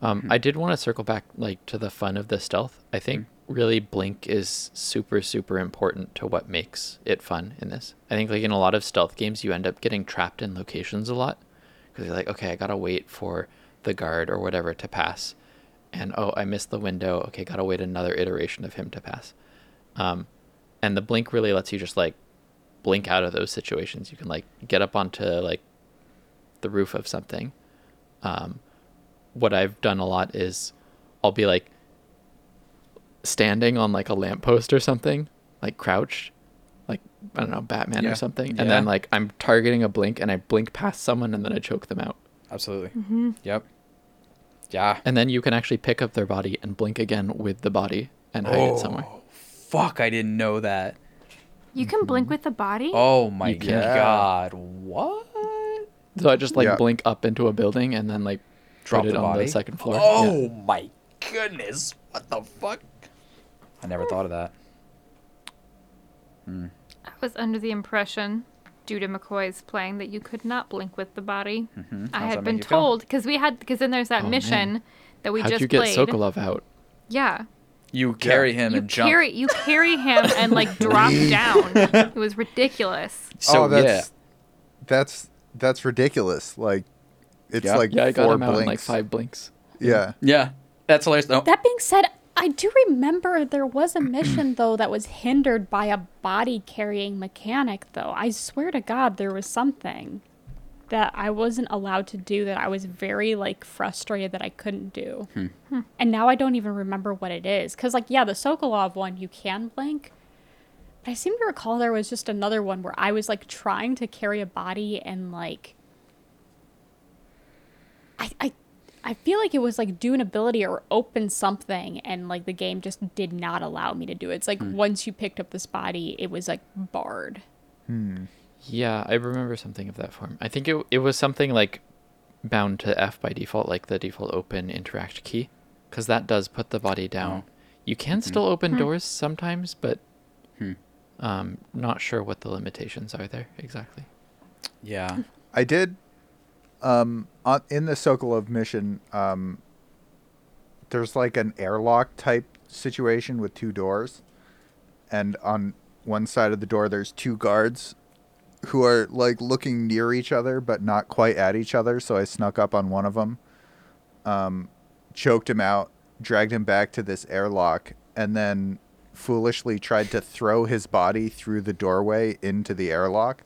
Um, Hmm. I did want to circle back like to the fun of the stealth. I think really blink is super super important to what makes it fun in this. I think like in a lot of stealth games you end up getting trapped in locations a lot because you're like okay I gotta wait for the guard or whatever to pass, and oh I missed the window okay gotta wait another iteration of him to pass, um, and the blink really lets you just like blink out of those situations. You can like get up onto like the roof of something. Um, what I've done a lot is I'll be like standing on like a lamppost or something, like crouched, like I don't know, Batman Yeah. or something. Yeah. And then like I'm targeting a blink and I blink past someone and then I choke them out. Absolutely. Mm-hmm. Yep. Yeah. And then you can actually pick up their body and blink again with the body and hide it somewhere. Oh, Fuck! I didn't know that. You can blink mm-hmm. with the body. Oh my You god! What? So I just like Yeah. blink up into a building and then like Drop put it the on body? the second floor. Oh Yeah. my goodness! What the fuck? I never thought of that. Hmm. I was under the impression, due to McCoy's playing, that you could not blink with the body. Mm-hmm. I How's that had been told because we had because then there's that Oh, man. mission that we How'd just you get played. Sokolov out? Yeah, You carry him you and jump. carry you carry him and like drop down. It was ridiculous. so oh, that's yeah, that's that's ridiculous. Like it's Yeah. like Yeah, I got four him out in like blinks. five blinks. Yeah. yeah, that's hilarious. No, That being said, I do remember there was a mission though that was hindered by a body carrying mechanic though. I swear to god there was something that I wasn't allowed to do that I was very like frustrated that I couldn't do. Hmm. Hmm. And now I don't even remember what it is cuz like yeah, the Sokolov one you can blink. But I seem to recall there was just another one where I was like trying to carry a body and like I, I I feel like it was like do an ability or open something and like the game just did not allow me to do it. It's like hmm. once you picked up this body, it was like barred. Yeah, I remember something of that form. I think it it was something like bound to F by default, like the default open interact key, because that does put the body down. Oh. You can still open doors sometimes, but Hmm. um, not sure what the limitations are there exactly. yeah, I did um on, in the Sokolov mission um there's like an airlock type situation with two doors and on one side of the door there's two guards who are like looking near each other but not quite at each other so I snuck up on one of them um choked him out dragged him back to this airlock and then foolishly tried to throw his body through the doorway into the airlock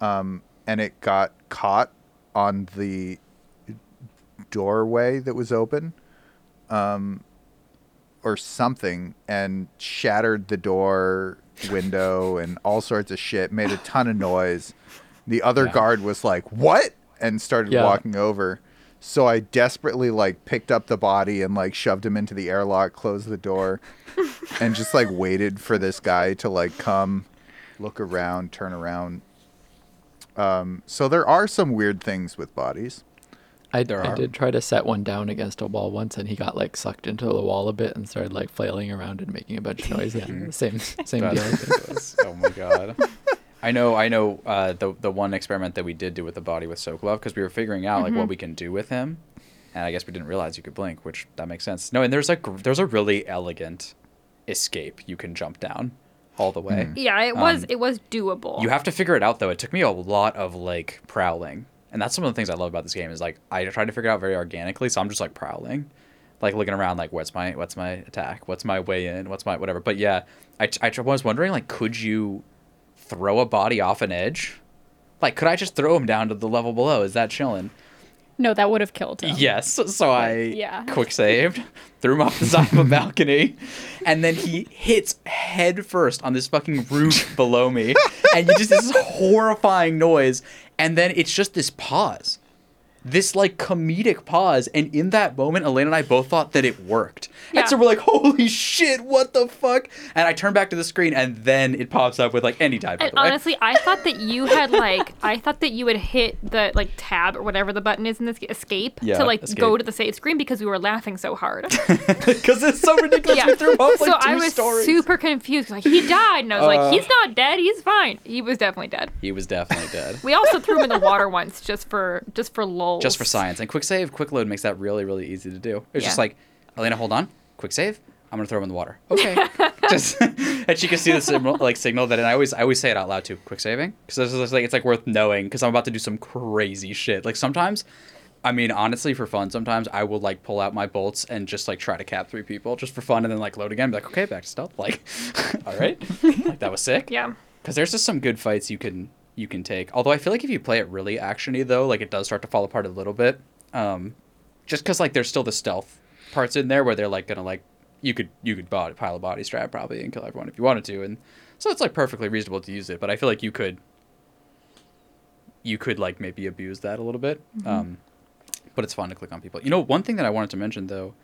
um, and it got caught on the doorway that was open, um, or something, and shattered the door window and all sorts of shit. Made a ton of noise. The other Yeah. guard was like, "What?" and started Yeah. walking over. So I desperately like picked up the body and like shoved him into the airlock, closed the door, and just like waited for this guy to like come, look around, turn around. Um, so there are some weird things with bodies. I, There I are. did try to set one down against a wall once, and he got like sucked into the wall a bit and started like flailing around and making a bunch of noise. Yeah, same same deal. I That's think. ridiculous. oh my god. I know, I know. Uh, the the one experiment that we did do with the body with Sokolov because we were figuring out like what we can do with him, and I guess we didn't realize you could blink, which that makes sense. No, and there's like there's a really elegant escape you can jump down all the way. Yeah, it was Um, it was doable. You have to figure it out though. It took me a lot of like prowling, and that's some of the things I love about this game is like I try to figure it out very organically. So I'm just like prowling, like looking around, like what's my what's my attack, what's my way in, what's my whatever. But yeah, I I was wondering like could you throw a body off an edge? Like could I just throw him down to the level below? Is that chilling? No, that would have killed him. Yes. So I yeah. quick saved, threw him off the side of a balcony, and then he hits head first on this fucking roof below me, and you just this horrifying noise, and then it's just this pause, this like comedic pause, and in that moment, elaine and I both thought that it worked. Yeah. And so we're like, "Holy shit, what the fuck?" And I turn back to the screen, and then it pops up with like, "Any died." By And honestly, I thought that you had like I thought that you would hit the like tab or whatever the button is in this escape Yeah, to like escape. go to the save screen because we were laughing so hard. because it's so ridiculous. yeah. We threw off like so I was stories. super confused. Like he died, and I was Uh. like, he's not dead. He's fine. He was definitely dead. He was definitely dead. We also threw him in the water once just for just for lulz. just for science. And quick save, quick load makes that really, really easy to do. It's just like, Elena, hold on, quick save. I'm gonna throw him in the water. Okay. just and she can see the signal, like signal that, and I always, I always say it out loud too. Quick saving, because it's like it's like worth knowing because I'm about to do some crazy shit. Like sometimes, I mean, honestly, for fun, sometimes I will like pull out my bolts and just like try to cap three people just for fun, and then like load again. Be like, okay, back to stealth. Like, all right, like that was sick. Yeah. Because there's just some good fights you can you can take. Although I feel like if you play it really actiony though, like it does start to fall apart a little bit. Um, just because like there's still the stealth parts in there where they're like gonna like you could you could body, pile a body strap probably and kill everyone if you wanted to, and so it's like perfectly reasonable to use it. But I feel like you could you could like maybe abuse that a little bit. Um, but it's fun to click on people. You know, one thing that I wanted to mention though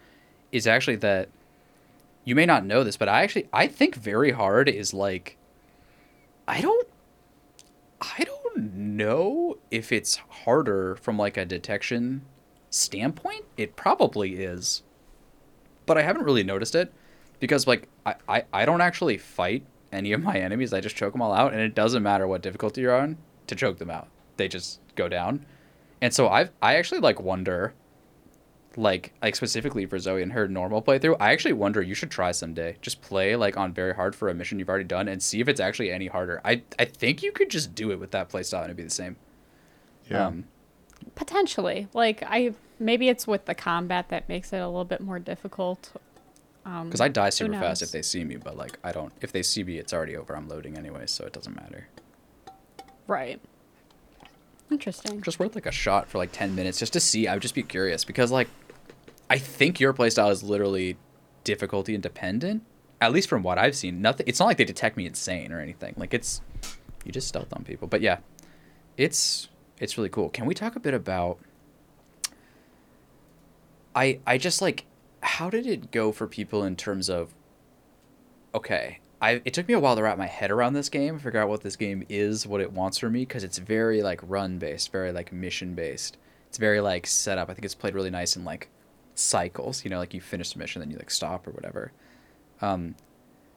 is actually that you may not know this, but I actually I think very hard is like I don't I don't know if it's harder from like a detection standpoint. It probably is. But I haven't really noticed it because like I, I, I don't actually fight any of my enemies. I just choke them all out and it doesn't matter what difficulty you're on to choke them out. They just go down. And so I've I actually like wonder like like specifically for Zoe and her normal playthrough, I actually wonder you should try someday. Just play like on very hard for a mission you've already done and see if it's actually any harder. I I think you could just do it with that playstyle and it'd be the same. Yeah. Um, Potentially. Like I maybe it's with the combat that makes it a little bit more difficult. Um, because I die super fast if they see me, but like I don't. If they see me, it's already over. I'm loading anyway, so it doesn't matter. Right. Interesting. Just worth like a shot for like ten minutes just to see. I would just be curious because like I think your playstyle is literally difficulty independent. At least from what I've seen, nothing. It's not like they detect me insane or anything. Like it's you just stealth on people. But yeah, it's it's really cool. Can we talk a bit about? I I just like how did it go for people in terms of okay I it took me a while to wrap my head around this game, figure out what this game is, what it wants from me, because it's very like run based, very like mission based. It's very like set up. I think it's played really nice in like cycles. You know, like you finish a mission, then you like stop or whatever. Um,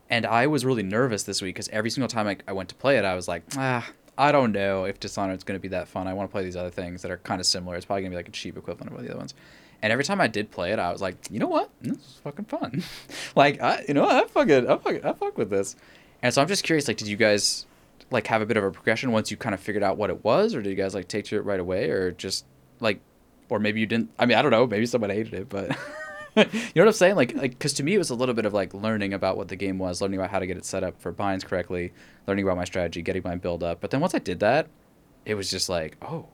and I was really nervous this week because every single time I, I went to play it, I was like, ah, I don't know if Dishonored's going to be that fun. I want to play these other things that are kind of similar. It's probably going to be like a cheap equivalent of one of the other ones. And every time I did play it, I was like, you know what? This is fucking fun. like, I, you know? I fucking, I fucking, I fuck with this. And so I'm just curious, like, did you guys like have a bit of a progression once you kind of figured out what it was, or did you guys like take to it right away, or just like, or maybe you didn't? I mean, I don't know. Maybe someone hated it, but you know what I'm saying? Like, like, because to me it was a little bit of like learning about what the game was, learning about how to get it set up for binds correctly, learning about my strategy, getting my build up. But then once I did that, it was just like, oh,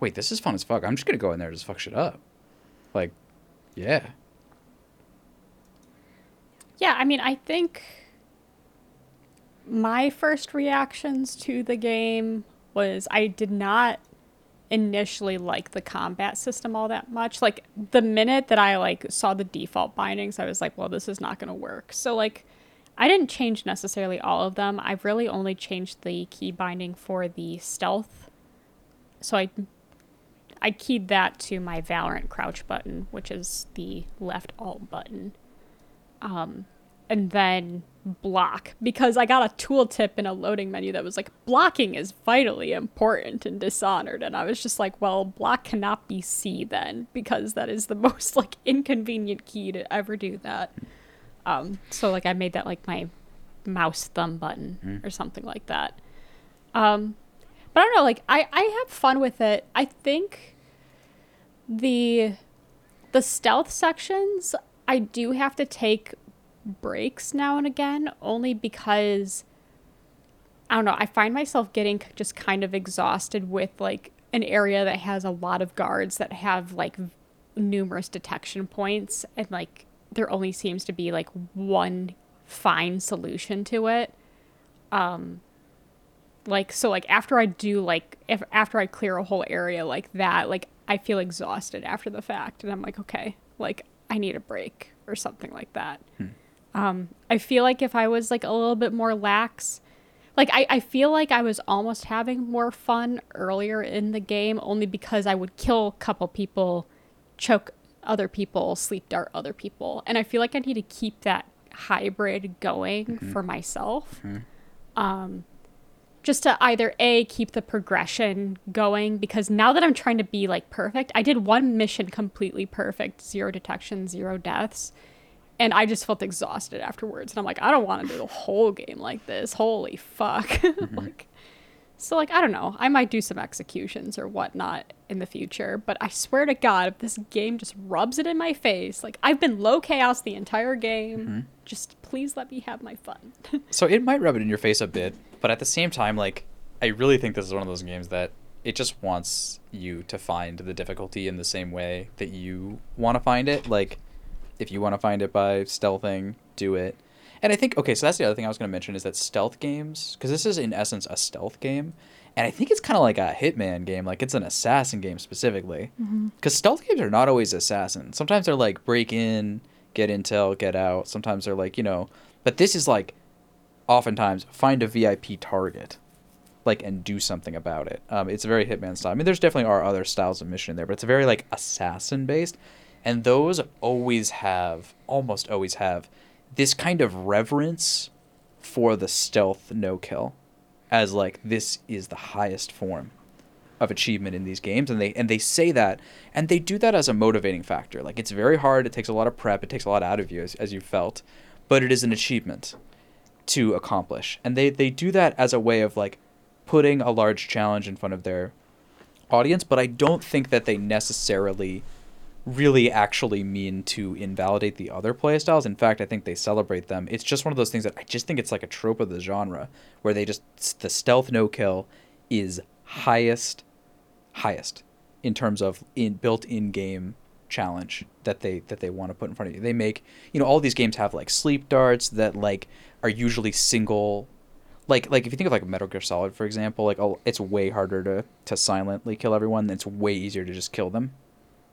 wait, this is fun as fuck. I'm just gonna go in there and just fuck shit up. Like, yeah. Yeah, I mean, I think my first reactions to the game was I did not initially like the combat system all that much. Like the minute that I like saw the default bindings, I was like, well, this is not going to work. So like I didn't change necessarily all of them. I've really only changed the key binding for the stealth. So I I keyed that to my Valorant crouch button, which is the left alt button um, and then block because I got a tooltip in a loading menu that was like blocking is vitally important in Dishonored, and I was just like, well, block cannot be C then because that is the most like inconvenient key to ever do that. Um, so like I made that like my mouse thumb button or something like that. Um, but I don't know, like I I have fun with it. I think the the stealth sections I do have to take breaks now and again only because I don't know, I find myself getting just kind of exhausted with like an area that has a lot of guards that have like numerous detection points and like there only seems to be like one fine solution to it. Um like so like after I do like if after I clear a whole area like that, like I feel exhausted after the fact, and I'm like, okay, like I need a break or something like that. Um, I feel like if I was like a little bit more lax, like I, I feel like I was almost having more fun earlier in the game only because I would kill a couple people, choke other people, sleep dart other people. And I feel like I need to keep that hybrid going for myself. Um, just to either A, keep the progression going, because now that I'm trying to be like perfect, I did one mission completely perfect zero detection, zero deaths. And I just felt exhausted afterwards. And I'm like, I don't want to do the whole game like this. Holy fuck. Mm-hmm. like, so, like, I don't know. I might do some executions or whatnot in the future. But I swear to God, if this game just rubs it in my face, like, I've been low chaos the entire game. Mm-hmm. Just please let me have my fun. So it might rub it in your face a bit, but at the same time, like I really think this is one of those games that it just wants you to find the difficulty in the same way that you want to find it. Like if you want to find it by stealthing, do it. And I think okay, so that's the other thing I was going to mention is that stealth games, because this is in essence a stealth game, and I think it's kind of like a Hitman game, like it's an assassin game specifically. Because stealth games are not always assassin. Sometimes they're like break in, get intel, get out. Sometimes they're like you know, but this is like oftentimes find a VIP target, like and do something about it. Um, it's a very Hitman style. I mean, there's definitely are other styles of mission in there, but it's very like assassin based, and those always have, almost always have, this kind of reverence for the stealth no kill, as like this is the highest form of achievement in these games. And they and they say that and they do that as a motivating factor. Like it's very hard it takes a lot of prep it takes a lot out of you as, as you felt but it is an achievement to accomplish. And they they do that as a way of like putting a large challenge in front of their audience but i don't think that they necessarily really actually mean to invalidate the other playstyles in fact i think they celebrate them it's just one of those things that i just think it's like a trope of the genre where they just the stealth no kill is highest highest in terms of in built in game challenge that they that they want to put in front of you. They make you know all these games have like sleep darts that like are usually single like like if you think of like Metal Gear Solid for example, like oh, it's way harder to to silently kill everyone. It's way easier to just kill them.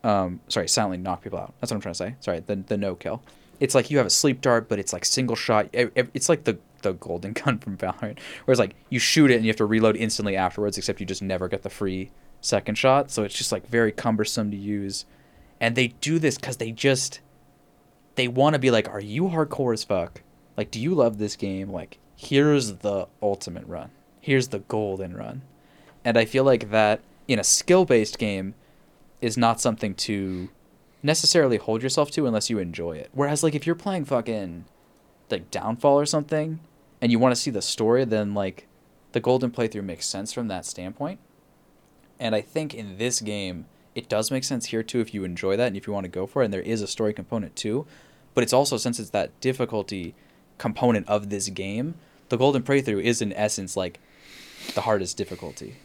Um, sorry, silently knock people out. That's what I'm trying to say. Sorry, the the no kill. It's like you have a sleep dart, but it's like single shot. It- it- It's like the the golden gun from Valorant, whereas like you shoot it and you have to reload instantly afterwards, except you just never get the free second shot. So it's just like very cumbersome to use, and they do this because they just they want to be like, are you hardcore as fuck? Like, do you love this game? Like, here's the ultimate run. Here's the golden run. And I feel like that in a skill based game is not something to necessarily hold yourself to unless you enjoy it. Whereas, like, if you're playing fucking like Downfall or something and you want to see the story, then like the golden playthrough makes sense from that standpoint. And I think in this game, it does make sense here too if you enjoy that and if you want to go for it. And there is a story component too. But it's also, since it's that difficulty component of this game, the golden playthrough is in essence like the hardest difficulty.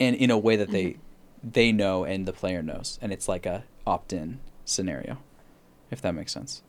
And in a way that they mm-hmm. They know and the player knows. And it's like a opt in scenario, if that makes sense.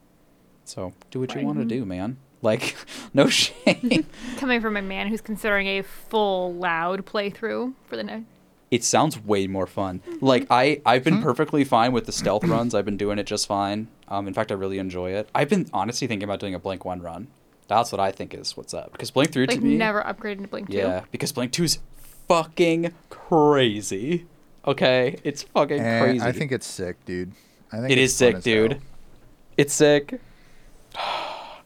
So do what you Right. want to do, man. Like, no shame. Coming from a man who's considering a full loud playthrough for the night. it sounds way more fun. Like I, I've been perfectly fine with the stealth runs. I've been doing it just fine. Um, in fact, I really enjoy it. I've been honestly thinking about doing a Blink One run. That's what I think is what's up. Because Blink Three Like to me, never upgraded to Blink 2. yeah, because Blink Two is fucking crazy. Okay, it's fucking Eh, crazy. I think it's sick, dude. I think it's sick, dude. hell. It's sick. I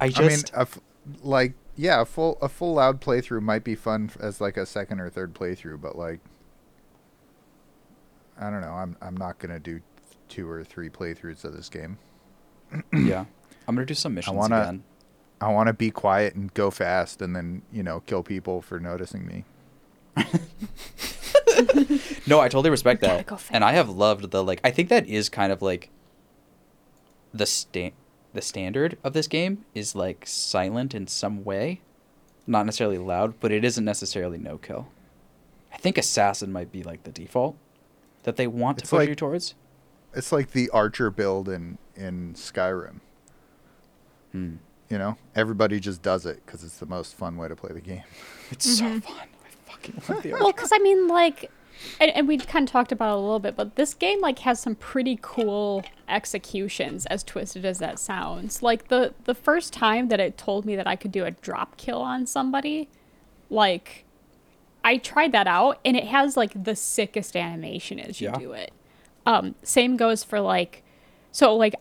I mean, just, a f- like, yeah, a full a full loud playthrough might be fun as like a second or third playthrough, but like, I don't know. I'm I'm not gonna do two or three playthroughs of this game. yeah, I'm gonna do some missions I wanna- again. I want to be quiet and go fast, and then you know kill people for noticing me. No, I totally respect that. go And I have loved the like I think that is kind of like the sta- the standard of this game is like silent in some way. Not necessarily loud, but it isn't necessarily no kill. I think assassin might be like the default that they want to push like- you towards. It's like the archer build in in Skyrim. Hmm. You know, everybody just does it because it's the most fun way to play the game. It's so fun. I fucking the Well, because I mean, like, and, and we kind of talked about it a little bit, but this game like has some pretty cool executions, as twisted as that sounds. Like the the first time that it told me that I could do a drop kill on somebody, like I tried that out, and it has like the sickest animation as you Yeah. do it. Um, same goes for like, so like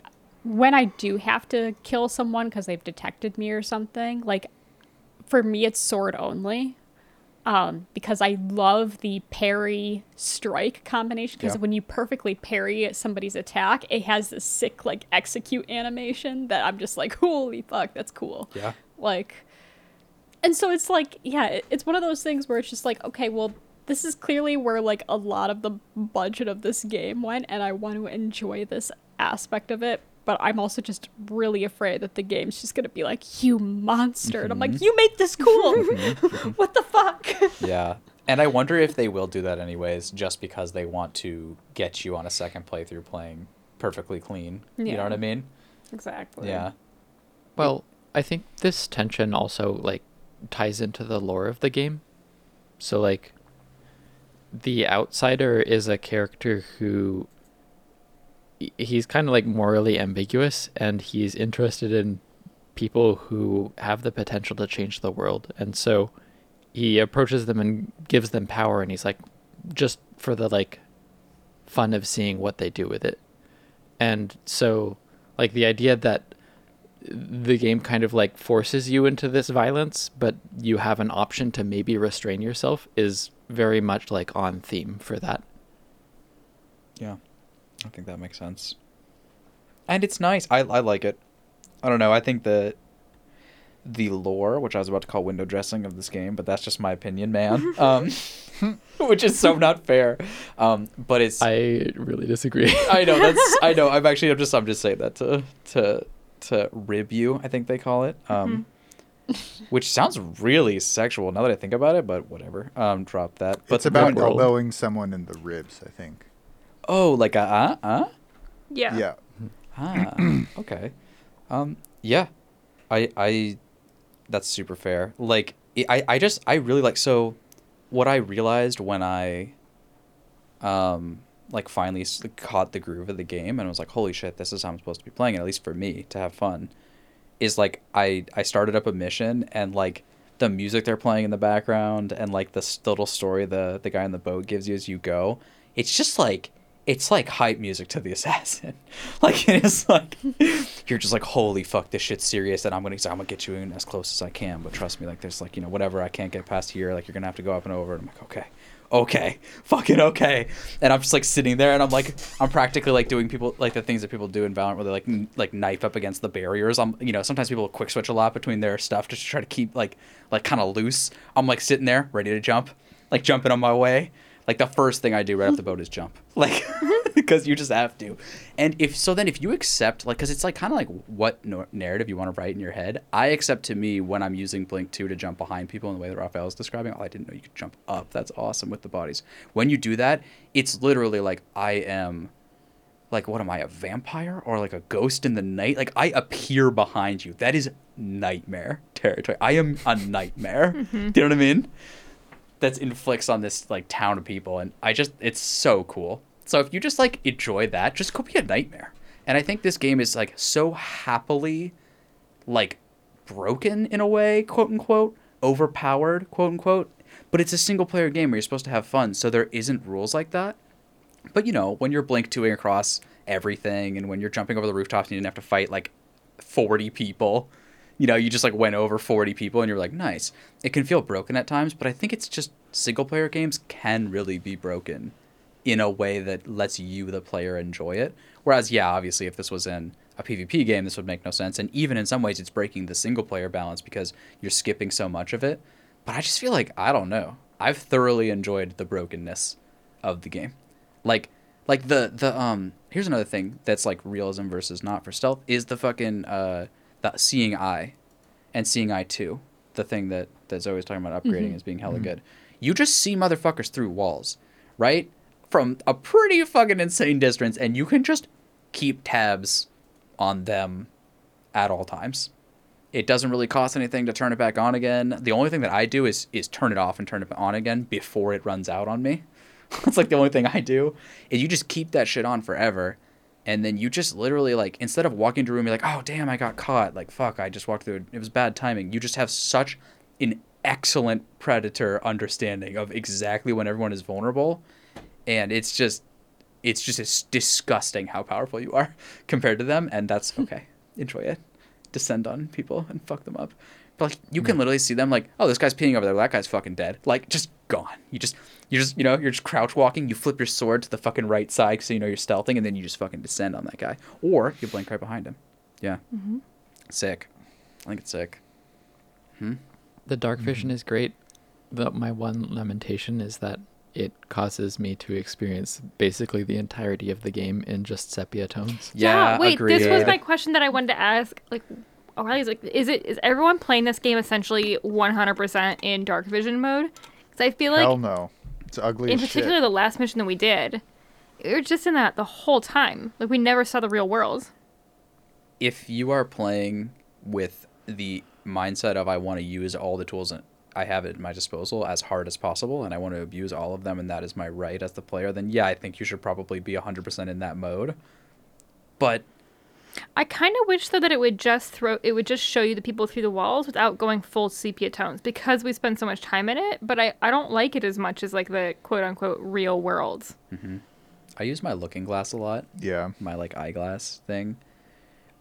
when I do have to kill someone because they've detected me or something, like for me it's sword only um, because I love the parry strike combination. Because Yeah. when you perfectly parry somebody's attack, it has this sick like execute animation that I'm just like, holy fuck, that's cool. Yeah. Like, and so it's like, yeah, it's one of those things where it's just like, okay, well, this is clearly where like a lot of the budget of this game went, and I want to enjoy this aspect of it. But I'm also just really afraid that the game's just gonna be like, you monster. And I'm like, mm-hmm. you made this cool. Mm-hmm. Mm-hmm. what the fuck? Yeah. And I wonder if they will do that anyways, just because they want to get you on a second playthrough playing perfectly clean. Yeah. You know what I mean? exactly. Yeah. Well, I think this tension also like ties into the lore of the game. So like the outsider is a character who he- he's kind of like morally ambiguous and he's interested in people who have the potential to change the world. And so he approaches them and gives them power and he's like just for the like fun of seeing what they do with it. And so like the idea that the game kind of like forces you into this violence, but you have an option to maybe restrain yourself is very much like on theme for that. Yeah. I think that makes sense. And it's nice. I I like it. I don't know. I think the the lore, which I was about to call window dressing of this game, but that's just my opinion, man. um, which is so not fair. Um, but it's I really disagree. I know that's I know. I'm actually I'm just I'm just saying that to to to rib you. I think they call it. Um, which sounds really sexual now that I think about it. But whatever. Um, drop that. But it's about world. elbowing someone in the ribs, I think. Oh, like a uh uh. Yeah. Yeah. Ah, okay. Um, yeah, I, I, that's super fair. Like, I, I just, I really like. So, what I realized when I, um, like finally caught the groove of the game and was like, holy shit, this is how I'm supposed to be playing it. At least for me to have fun, is like I, I started up a mission and like the music they're playing in the background and like the s- little story the the guy in the boat gives you as you go. It's just like it's like hype music to the assassin. like it is like you're just like holy fuck this shit's serious and I'm gonna I'm gonna get you in as close as I can. But trust me, like there's like you know whatever I can't get past here. Like you're gonna have to go up and over. And I'm like okay. Okay, fucking okay, and I'm just like sitting there, and I'm like, I'm practically like doing people like the things that people do in Valorant, where they like n- like knife up against the barriers. I'm, you know, sometimes people quick switch a lot between their stuff just to try to keep like like kind of loose. I'm like sitting there, ready to jump, like jumping on my way. Like the first thing I do right off the boat is jump, like mm-hmm. because you just have to. And if so, then if you accept like, because it's like kind of like what no- narrative you want to write in your head. I accept to me when I'm using Blink Two to jump behind people in the way that Raphael is describing. Oh, I didn't know you could jump up. That's awesome with the bodies. When you do that, it's literally like I am like what am I a vampire or like a ghost in the night? Like I appear behind you. That is nightmare territory. I am a nightmare. Mm-hmm. Do you know what I mean? That's inflicts on this like town of people and I just it's so cool. So if you just like enjoy that, just go be a nightmare. And I think this game is like so happily like broken in a way, quote unquote, overpowered, quote unquote. But it's a single player game where you're supposed to have fun, so there isn't rules like that. But you know, when you're blink twoing across everything and when you're jumping over the rooftops and you didn't have to fight like 40 people, you know, you just like went over 40 people and you're like, nice. It can feel broken at times, but I think it's just single player games can really be broken in a way that lets you, the player, enjoy it. Whereas, yeah, obviously, if this was in a PvP game, this would make no sense. And even in some ways, it's breaking the single player balance because you're skipping so much of it. But I just feel like, I don't know. I've thoroughly enjoyed the brokenness of the game like like the the um here's another thing that's like realism versus not for stealth is the fucking uh the seeing eye and seeing eye 2 the thing that that's always talking about upgrading mm-hmm. as being hella mm-hmm. good. You just see motherfuckers through walls right? From a pretty fucking insane distance and you can just keep tabs on them at all times. It doesn't really cost anything to turn it back on again. The only thing that i do is is turn it off and turn it on again before it runs out on me. That's like the only thing I do. Is you just keep that shit on forever. And then you just literally like instead of walking to a room, you're like, oh damn, I got caught. Like fuck, I just walked through. It was bad timing. You just have such an excellent predator understanding of exactly when everyone is vulnerable, and it's just, it's just disgusting how powerful you are compared to them. And that's hmm. okay. Enjoy it. Descend on people and fuck them up. But like you can hmm. literally see them like, oh, this guy's peeing over there. That guy's fucking dead. Like just gone. You just you just you know you're just crouch walking. You flip your sword to the fucking right side so you know you're stealthing, and then you just fucking descend on that guy, or you blink right behind him. Yeah, mm-hmm. sick. I think it's sick. Hmm? The dark mm-hmm. vision is great. The, my one lamentation is that it causes me to experience basically the entirety of the game in just sepia tones. Yeah, wait, this was my question that I wanted to ask. Like, O'Reilly's like, is it is everyone playing this game essentially 100% in dark vision mode? Because I feel like, Hell no. It's ugly in as particular, shit. the last mission that we did, we were just in that the whole time. Like, we never saw the real world. if you are playing with the mindset of I want to use all the tools that I have at my disposal as hard as possible and I want to abuse all of them and that is my right as the player, then yeah, I think you should probably be 100% in that mode. But I kind of wish though that it would just throw it would just show you the people through the walls without going full sepia tones because we spend so much time in it. But I I don't like it as much as like the quote unquote real world. I use my looking glass a lot, Yeah. my like eyeglass thing.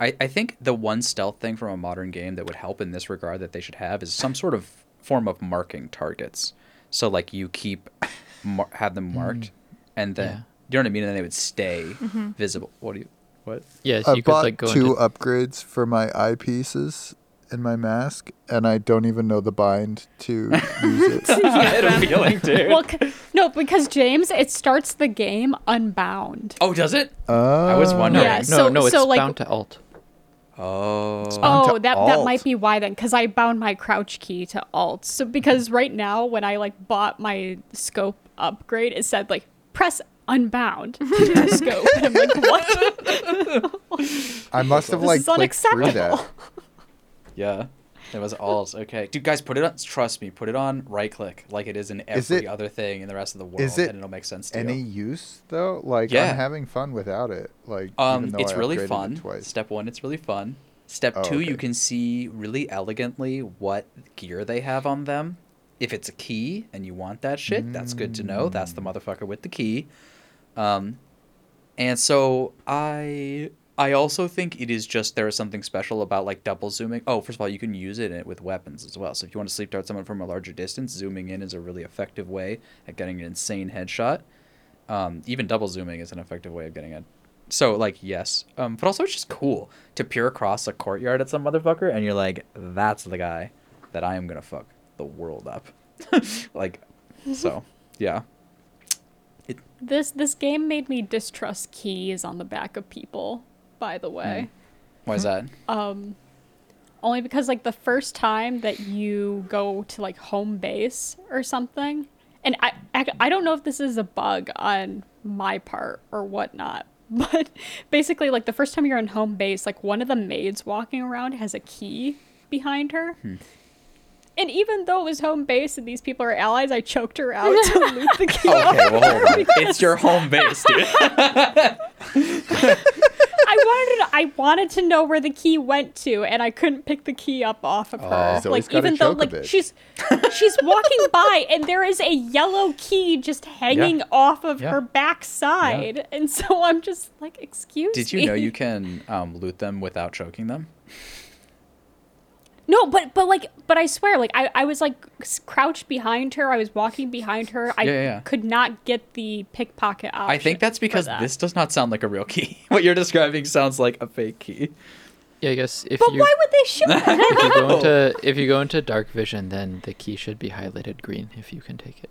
I, I think the one stealth thing from a modern game that would help in this regard that they should have is some sort of form of marking targets. So like you keep mar- have them marked, and then Yeah. you know what I mean, and then they would stay Mm-hmm. visible. What do you what? Yes, I you could bought like go two into upgrades for my eyepieces in my mask, and I don't even know the bind to use it. I had a feeling, dude. Well, c- no, because James, it starts the game unbound. oh, does it? Uh, I was wondering. Yeah, no, so- no, it's so, like- bound to alt. Oh, Oh, that that might be why then, because I bound my crouch key to alt. So because right now, when I like bought my scope upgrade, it said like press unbound to the scope, and I'm like, what? I must have like clicked through that. yeah. It was alt. Okay, dude, guys, put it on. Trust me, put it on right click like it is in every Is it- other thing in the rest of the world, is it and it'll make sense to you. Any you. use though? Like Yeah. I'm having fun without it. Like Um, even it's I really upgraded it fun. Twice. Step one, it's really fun. Step Oh, two, you can see really elegantly what gear they have on them. If it's a key and you want that shit, that's good to know. That's Mm. the motherfucker with the key. Um, and so I I also think it is just there is something special about like double zooming. Oh, first of all, you can use it with weapons as well. So if you want to sleep dart someone from a larger distance, zooming in is a really effective way at getting an insane headshot. Um, even double zooming is an effective way of getting it. So like yes, um, but also it's just cool to peer across a courtyard at some motherfucker and you're like, that's the guy that I am gonna fuck the world up. like, so yeah. This this game made me distrust keys on the back of people. By the way. Hmm. Why is hmm. that? Um, only because like the first time that you go to like home base or something, and I I, I don't know if this is a bug on my part or whatnot, but basically like the first time you're on home base, like one of the maids walking around has a key behind her. Hmm. And even though it was home base and these people are allies, I choked her out to loot the key. Okay, well hold on. It's your home base, dude. I wanted to, I wanted to know where the key went to, and I couldn't pick the key up off of her. He's always like gotta even though like she's she's walking by, and there is a yellow key just hanging off of Yeah. her backside, and so I'm just like, excuse Did me. you know you can um, loot them without choking them? No, but but like but I swear, like I, I was like crouched behind her. I was walking behind her. I Yeah, yeah, yeah. could not get the pickpocket option. I think that's because that. this does not sound like a real key. what you're describing sounds like a fake key. Yeah, I guess if But you why would they shoot? if you go into if you go into dark vision, then the key should be highlighted green if you can take it.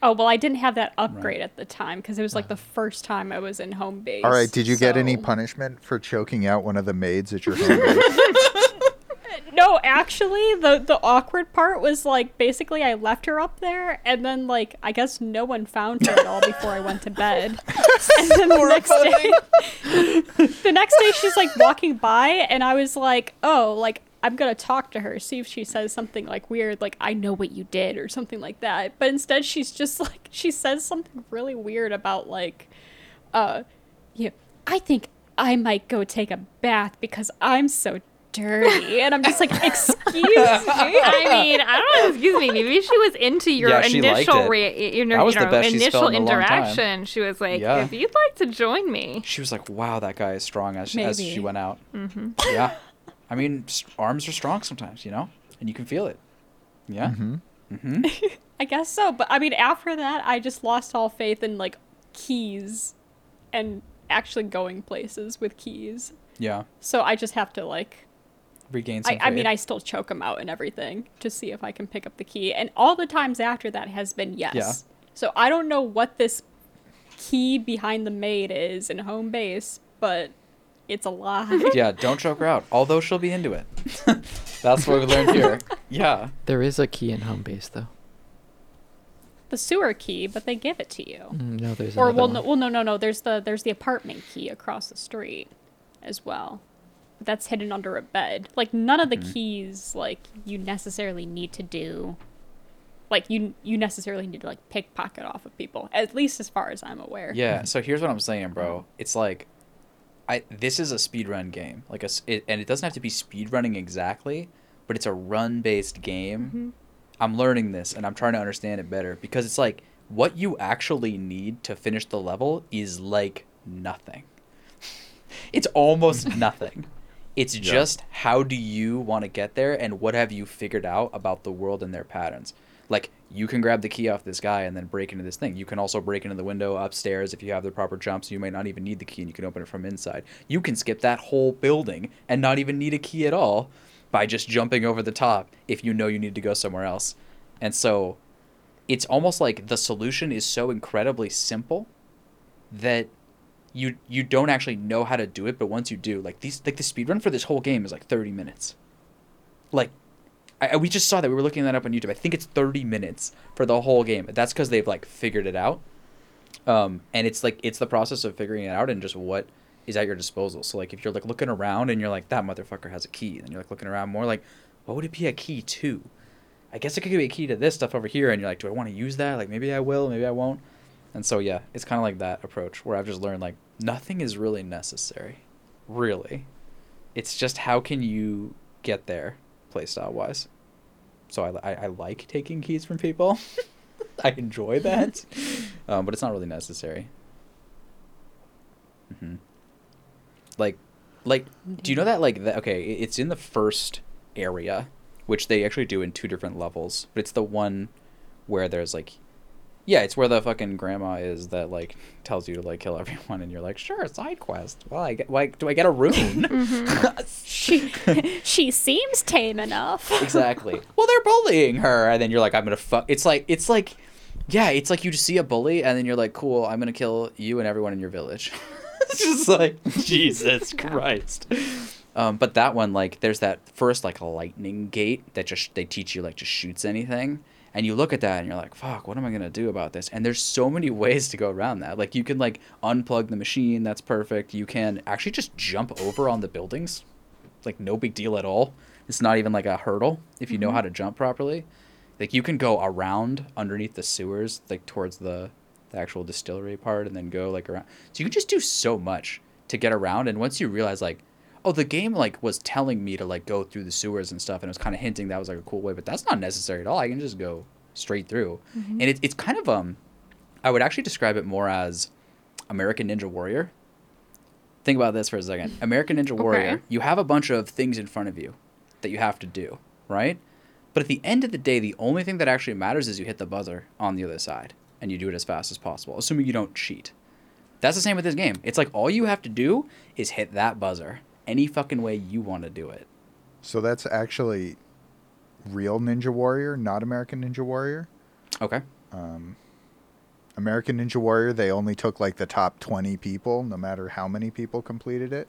Oh well, I didn't have that upgrade at the time because it was like the ah. first time I was in home base. All right. Did you get any punishment for choking out one of the maids at your home base? No, actually, the the awkward part was like basically I left her up there, and then like I guess no one found her at all before I went to bed. and then the next day, the next day she's like walking by, and I was like, oh, like I'm gonna talk to her, see if she says something like weird, like I know what you did or something like that. But instead, she's just like she says something really weird about like, uh, yeah, I think I might go take a bath because I'm so dirty, and I'm just like, excuse me. I mean, I don't know. Excuse me. Maybe she was into your Yeah, initial re- your, That was you know, initial felt in a long time. interaction. She was like, Yeah. "If you'd like to join me." She was like, "Wow, that guy is strong." As, as she went out. Mm-hmm. Yeah, I mean, arms are strong sometimes, you know, and you can feel it. Yeah. Mm-hmm. I guess so, but I mean, after that, I just lost all faith in like keys and actually going places with keys. Yeah. So I just have to like Regain some I, I mean. I still choke him out and everything to see if I can pick up the key. And all the times after that has been yes. Yeah. So I don't know what this key behind the maid is in home base, but it's a lie. yeah, don't choke her out. Although she'll be into it. That's what we learned here. Yeah. There is a key in home base though. the sewer key, but they give it to you. Mm, no, there's Or another well, no, well, no, no, no. There's the there's the apartment key across the street, as well. That's hidden under a bed. Like none of the Mm-hmm. keys, like you necessarily need to do. Like you you necessarily need to like pickpocket off of people. At least as far as I'm aware. Yeah. So here's what I'm saying, bro. It's like, I this is a speedrun game. Like a s- it, and it doesn't have to be speedrunning exactly, but it's a run-based game. I'm learning this and I'm trying to understand it better because it's like what you actually need to finish the level is like nothing. it's almost nothing. It's just how do you want to get there and what have you figured out about the world and their patterns. Like you can grab the key off this guy and then break into this thing. You can also break into the window upstairs if you have the proper jumps. You may not even need the key and you can open it from inside. You can skip that whole building and not even need a key at all by just jumping over the top if you know you need to go somewhere else. And so it's almost like the solution is so incredibly simple that you you don't actually know how to do it, but once you do, like these like the speed run for this whole game is like 30 minutes. Like I, we just saw that we were looking that up on YouTube. I think it's 30 minutes for the whole game. That's because they've like figured it out. Um, and it's like it's the process of figuring it out and just what is at your disposal. So like if you're like looking around and you're like that motherfucker has a key, and you're like looking around more like what would it be a key to? I guess it could be a key to this stuff over here, and you're like, do I want to use that? Like maybe I will, maybe I won't. And so yeah, it's kind of like that approach where I've just learned like nothing is really necessary, really. It's just how can you get there, playstyle wise. So I, I, I like taking keys from people. I enjoy that, um, but it's not really necessary. hmm Like, like, do you know that like that? Okay, it's in the first area, which they actually do in two different levels, but it's the one where there's like yeah, it's where the fucking grandma is that like tells you to like kill everyone, and you're like, sure, side quest. Well, I get, like, do I get a rune? She she seems tame enough. exactly. Well, they're bullying her, and then you're like, I'm gonna fuck. It's like, it's like, yeah, it's like you just see a bully, and then you're like, cool, I'm gonna kill you and everyone in your village. it's just like Jesus Christ. Um, but that one, like, there's that first like lightning gate that just they teach you like just shoots anything, and you look at that and you're like, fuck, what am I gonna do about this? And there's so many ways to go around that. Like, you can like unplug the machine, that's perfect. You can actually just jump over on the buildings, like no big deal at all. It's not even like a hurdle if you know mm-hmm. how to jump properly. Like you can go around underneath the sewers, like towards the, the actual distillery part, and then go like around. So you can just do so much to get around. And once you realize like, oh, the game like was telling me to like go through the sewers and stuff, and it was kind of hinting that was like a cool way, but that's not necessary at all. I can just go straight through, and it, it's kind of um, I would actually describe it more as American Ninja Warrior. Think about this for a second. American Ninja Warrior, you have a bunch of things in front of you that you have to do, right? But at the end of the day, the only thing that actually matters is you hit the buzzer on the other side and you do it as fast as possible, assuming you don't cheat. That's the same with this game. It's like all you have to do is hit that buzzer any fucking way you want to do it. So that's actually real Ninja Warrior, not American Ninja Warrior. Okay. Um, American Ninja Warrior, they only took like the top 20 people, no matter how many people completed it,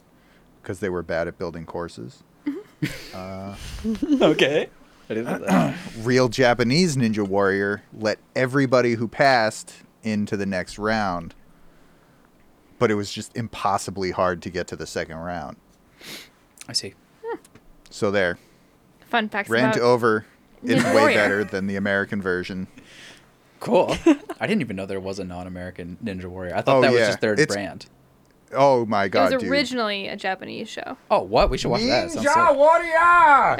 because they were bad at building courses. Mm-hmm. Uh, okay. Didn't know that. Real Japanese Ninja Warrior let everybody who passed into the next round, but it was just impossibly hard to get to the second round. I see. So there. Fun facts Rant about over is Ninja way Warrior. better than the American version. Cool. I didn't even know there was a non-American Ninja Warrior. I thought Oh, that was yeah. just their It's- brand. Oh my god. It god, was dude! originally a Japanese show. Oh, what? We should watch that. It sounds sick. Warrior!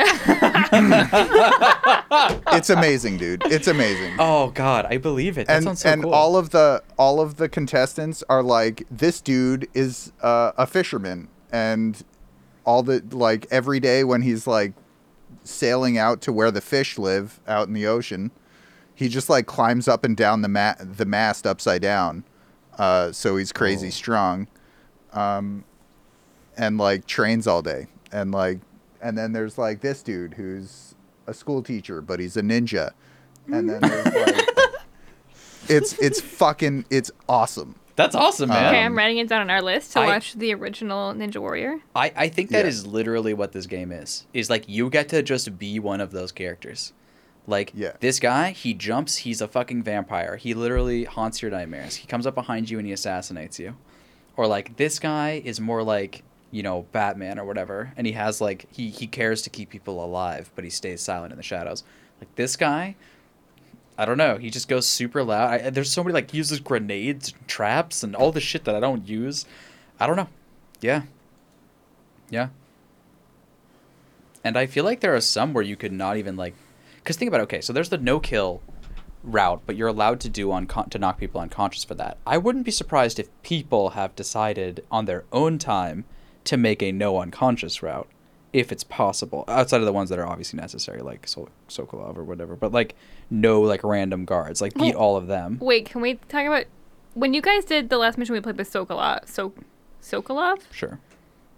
It's amazing, dude. It's amazing. Oh God, I believe it. That and sounds so and cool. all of the all of the contestants are like this dude is uh, a fisherman and all the like every day when he's like sailing out to where the fish live out in the ocean he just like climbs up and down the ma- the mast upside down uh, so he's crazy Oh. strong um, and like trains all day. And like and then there's like this dude who's a school teacher but he's a ninja. And then like it's it's fucking it's awesome That's awesome, man. Okay, Um, I'm writing it down on our list to I- watch the original Ninja Warrior. I, I think that Yeah. is literally what this game is. Is like you get to just be one of those characters. Like Yeah. this guy, he jumps, he's a fucking vampire. He literally haunts your nightmares. He comes up behind you and he assassinates you. Or like this guy is more like, you know, Batman or whatever, and he has like he he cares to keep people alive, but he stays silent in the shadows. Like this guy, I don't know. He just goes super loud. I, there's so many like uses grenades, traps, and all the shit that I don't use. I don't know. Yeah. Yeah. And I feel like there are some where you could not even like, because think about it, okay, so there's the no kill route, but you're allowed to do on to knock people unconscious for that. I wouldn't be surprised if people have decided on their own time to make a no unconscious route, if it's possible, outside of the ones that are obviously necessary, like Sol- Sokolov or whatever. But like no like random guards, like beat Well, all of them. Wait, can we talk about when you guys did the last mission we played with Sokolov? So, Sokolov? Sure.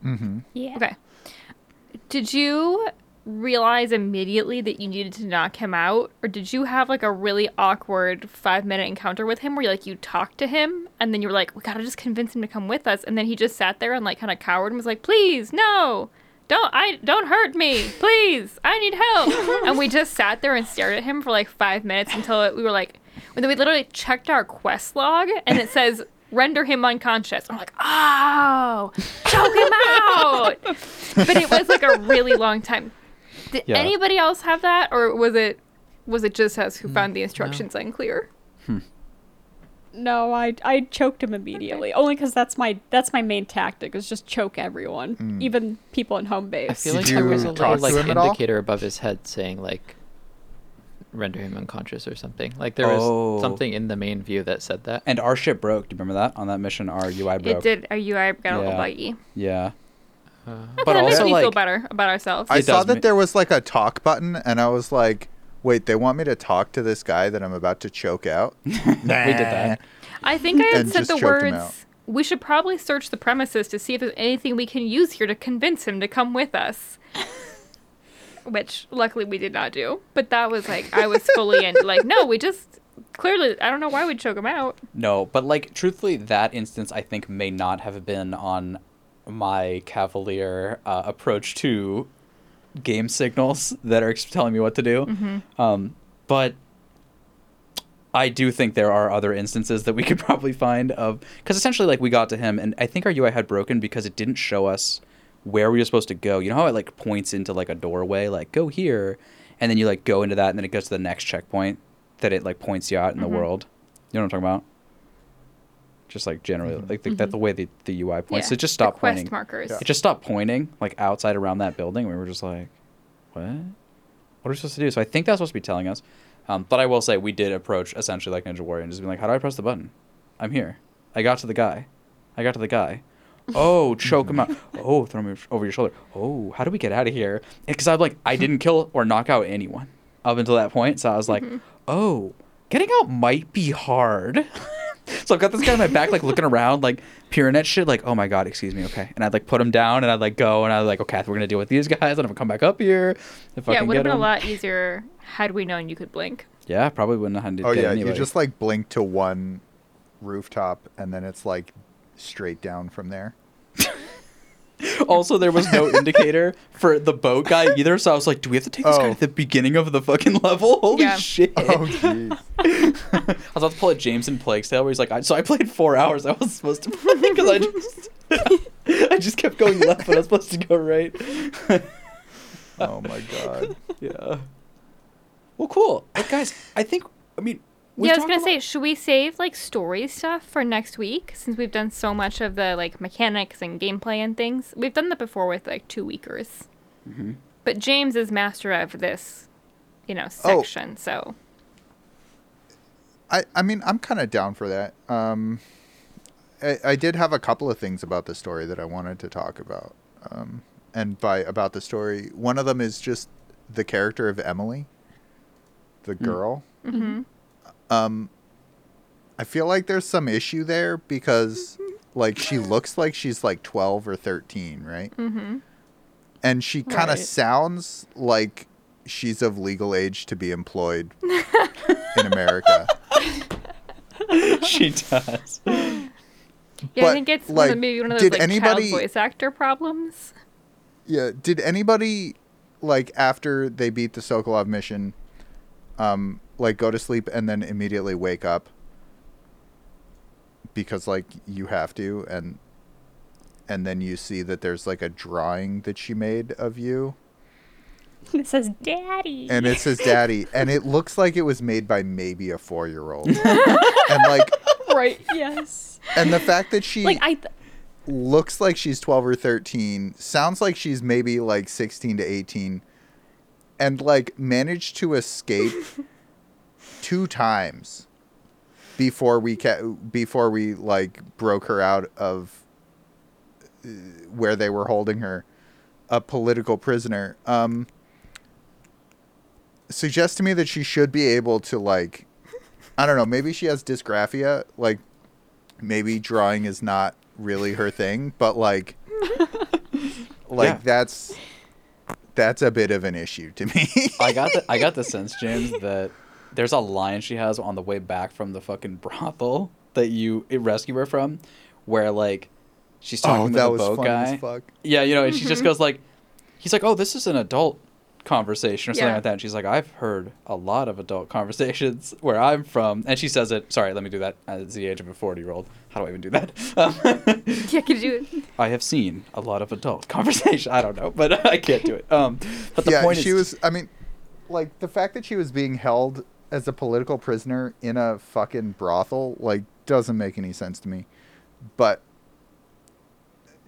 mm-hmm. Yeah. Okay. Did you realize immediately that you needed to knock him out, or did you have like a really awkward five minute encounter with him where like you talked to him and then you were like, we gotta just convince him to come with us, and then he just sat there and like kind of cowered and was like, please, no. Don't I don't hurt me, please. I need help. and we just sat there and stared at him for like five minutes until we were like, and then we literally checked our quest log and it says render him unconscious. I'm like, oh, choke him out. But it was like a really long time. Did Yeah. anybody else have that, or was it was it just us who hmm. found the instructions unclear? Hmm. No, I I choked him immediately. Only because that's my that's my main tactic is just choke everyone, even people in home base. I feel like there was a little like him at all? indicator above his head saying like render him unconscious or something. Like there was Oh. something in the main view that said that. And our ship broke. Do you remember that on that mission? Our UI broke. It did. Our UI got a little buggy. Yeah. Uh, Okay, But that makes also, me feel better about ourselves. I It saw that ma- there was like a talk button, and I was like, "Wait, they want me to talk to this guy that I'm about to choke out?" We did that. I think I had And said the choked him out. words. We should probably search the premises to see if there's anything we can use here to convince him to come with us. Which luckily we did not do. But that was like I was fully in like, no, we just clearly I don't know why we'd choke him out. No, but like truthfully, that instance I think may not have been on my cavalier uh, approach to game signals that are telling me what to do. Um, but I do think there are other instances that we could probably find of because essentially like we got to him and I think our UI had broken because it didn't show us where we were supposed to go. You know how it like points into like a doorway, like go here, and then you like go into that and then it goes to the next checkpoint that it like points you out in the world. You know what I'm talking about? Just like generally, mm-hmm. like the, that the mm-hmm. way the, the UI points, Yeah, it just the stopped quest pointing. markers. Yeah. It just stopped pointing like outside around that building. We were just like, what? What are we supposed to do? So I think that's supposed to be telling us. Um, but I will say we did approach essentially like Ninja Warrior and just be like, how do I press the button? I'm here. I got to the guy. I got to the guy. Oh, choke him out. Oh, throw him over your shoulder. Oh, how do we get out of here? Because I'm like, I didn't kill or knock out anyone up until that point. So I was like, mm-hmm. oh, getting out might be hard. so I've got this guy on my back, like looking around, like peering at shit, like, oh my god, excuse me, okay. And I'd like put him down, and I'd like go, and I'd like, okay, we're gonna deal with these guys, and I'm gonna come back up here. If I yeah, it would have get been a lot easier had we known you could blink. Yeah, probably wouldn't have had to Oh get yeah, anybody. you just like blink to one rooftop, and then it's like straight down from there. Also, there was no indicator for the boat guy either, so I was like, do we have to take this guy Oh. at the beginning of the fucking level? Holy Yeah. shit! Oh jeez. I was about to pull a Jameson Plague's Tale where he's like, I, so I played four hours. I was supposed to play because I just, I just kept going left, but I was supposed to go right. oh my god. yeah. Well, cool. But guys, I think I mean. We yeah, I was gonna about- say, should we save like story stuff for next week since we've done so much of the like mechanics and gameplay and things? We've done that before with like two weekers, Mhm. but James is master of this, you know, Oh. section. So I, I mean, I'm kind of down for that. Um, I, I did have a couple of things about the story that I wanted to talk about. Um, and by about the story, one of them is just the character of Emily, the girl. mhm. Um, I feel like there's some issue there because, like, she looks like she's like 12 or 13, right? Mhm. And she kind of Right. sounds like she's of legal age to be employed in America. she does. yeah, But, I think it's one of, like, maybe one of those did like anybody- child voice actor problems. Yeah. Did anybody like after they beat the Sokolov mission, um, like go to sleep and then immediately wake up because like you have to and and then you see that there's like a drawing that she made of you It says daddy. and it says daddy and it looks like it was made by maybe a 4-year-old. and like right, yes. and the fact that she Like I th- looks like she's 12 or 13 sounds like she's maybe like 16 to 18 and like managed to escape two times before we ca- before we like broke her out of uh, where they were holding her a political prisoner um suggests to me that she should be able to like i don't know maybe she has dysgraphia like maybe drawing is not really her thing, but like like Yeah. that's that's a bit of an issue to me. I got the I got the sense, James, that there's a line she has on the way back from the fucking brothel that you rescue her from, where like she's talking oh, to that the was boat funny guy. as fuck. Yeah, you know, and she just goes like, he's like, oh, this is an adult conversation or something Yeah. like that. And she's like, I've heard a lot of adult conversations where I'm from. And she says it, sorry, let me do that at the age of a 40 year old. How do I even do that? Um, Yeah, could you? do it? I have seen a lot of adult conversation. I don't know, but I can't do it. Um, but the yeah, point she is, was I mean like the fact that she was being held as a political prisoner in a fucking brothel like doesn't make any sense to me. But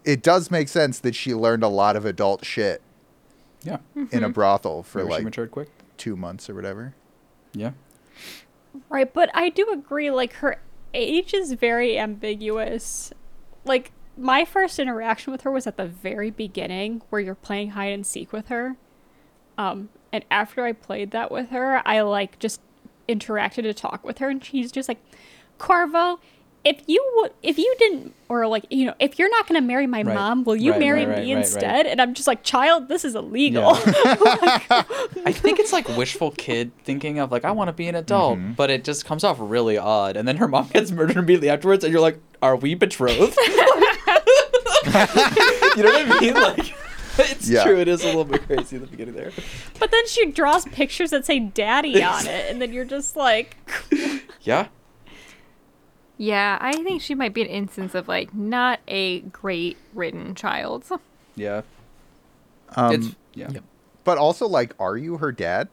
it does make sense that she learned a lot of adult shit yeah, in a brothel for maybe she like matured quick. 2 months or whatever. Yeah. Right, but I do agree, like, her age is very ambiguous. Like, my first interaction with her was at the very beginning, where you're playing hide and seek with her. Um, and after I played that with her, I, like, just interacted to talk with her, and she's just like, Corvo, if you would, if you didn't, or like, you know, if you're not gonna marry my Right. mom, will you Right, marry right, right, me right, right. instead? And I'm just like, child, this is illegal. I think it's like wishful kid thinking of like I want to be an adult, Mhm. but it just comes off really odd. And then her mom gets murdered immediately afterwards, and you're like, "Are we betrothed?" you know what I mean? Like, it's Yeah. true. It is a little bit crazy at the beginning there. but then she draws pictures that say daddy on it, and then you're just like, Yeah. Yeah, I think she might be an instance of like not a great written child. Yeah. Um, it's yeah. Yep. but also like are you her dad?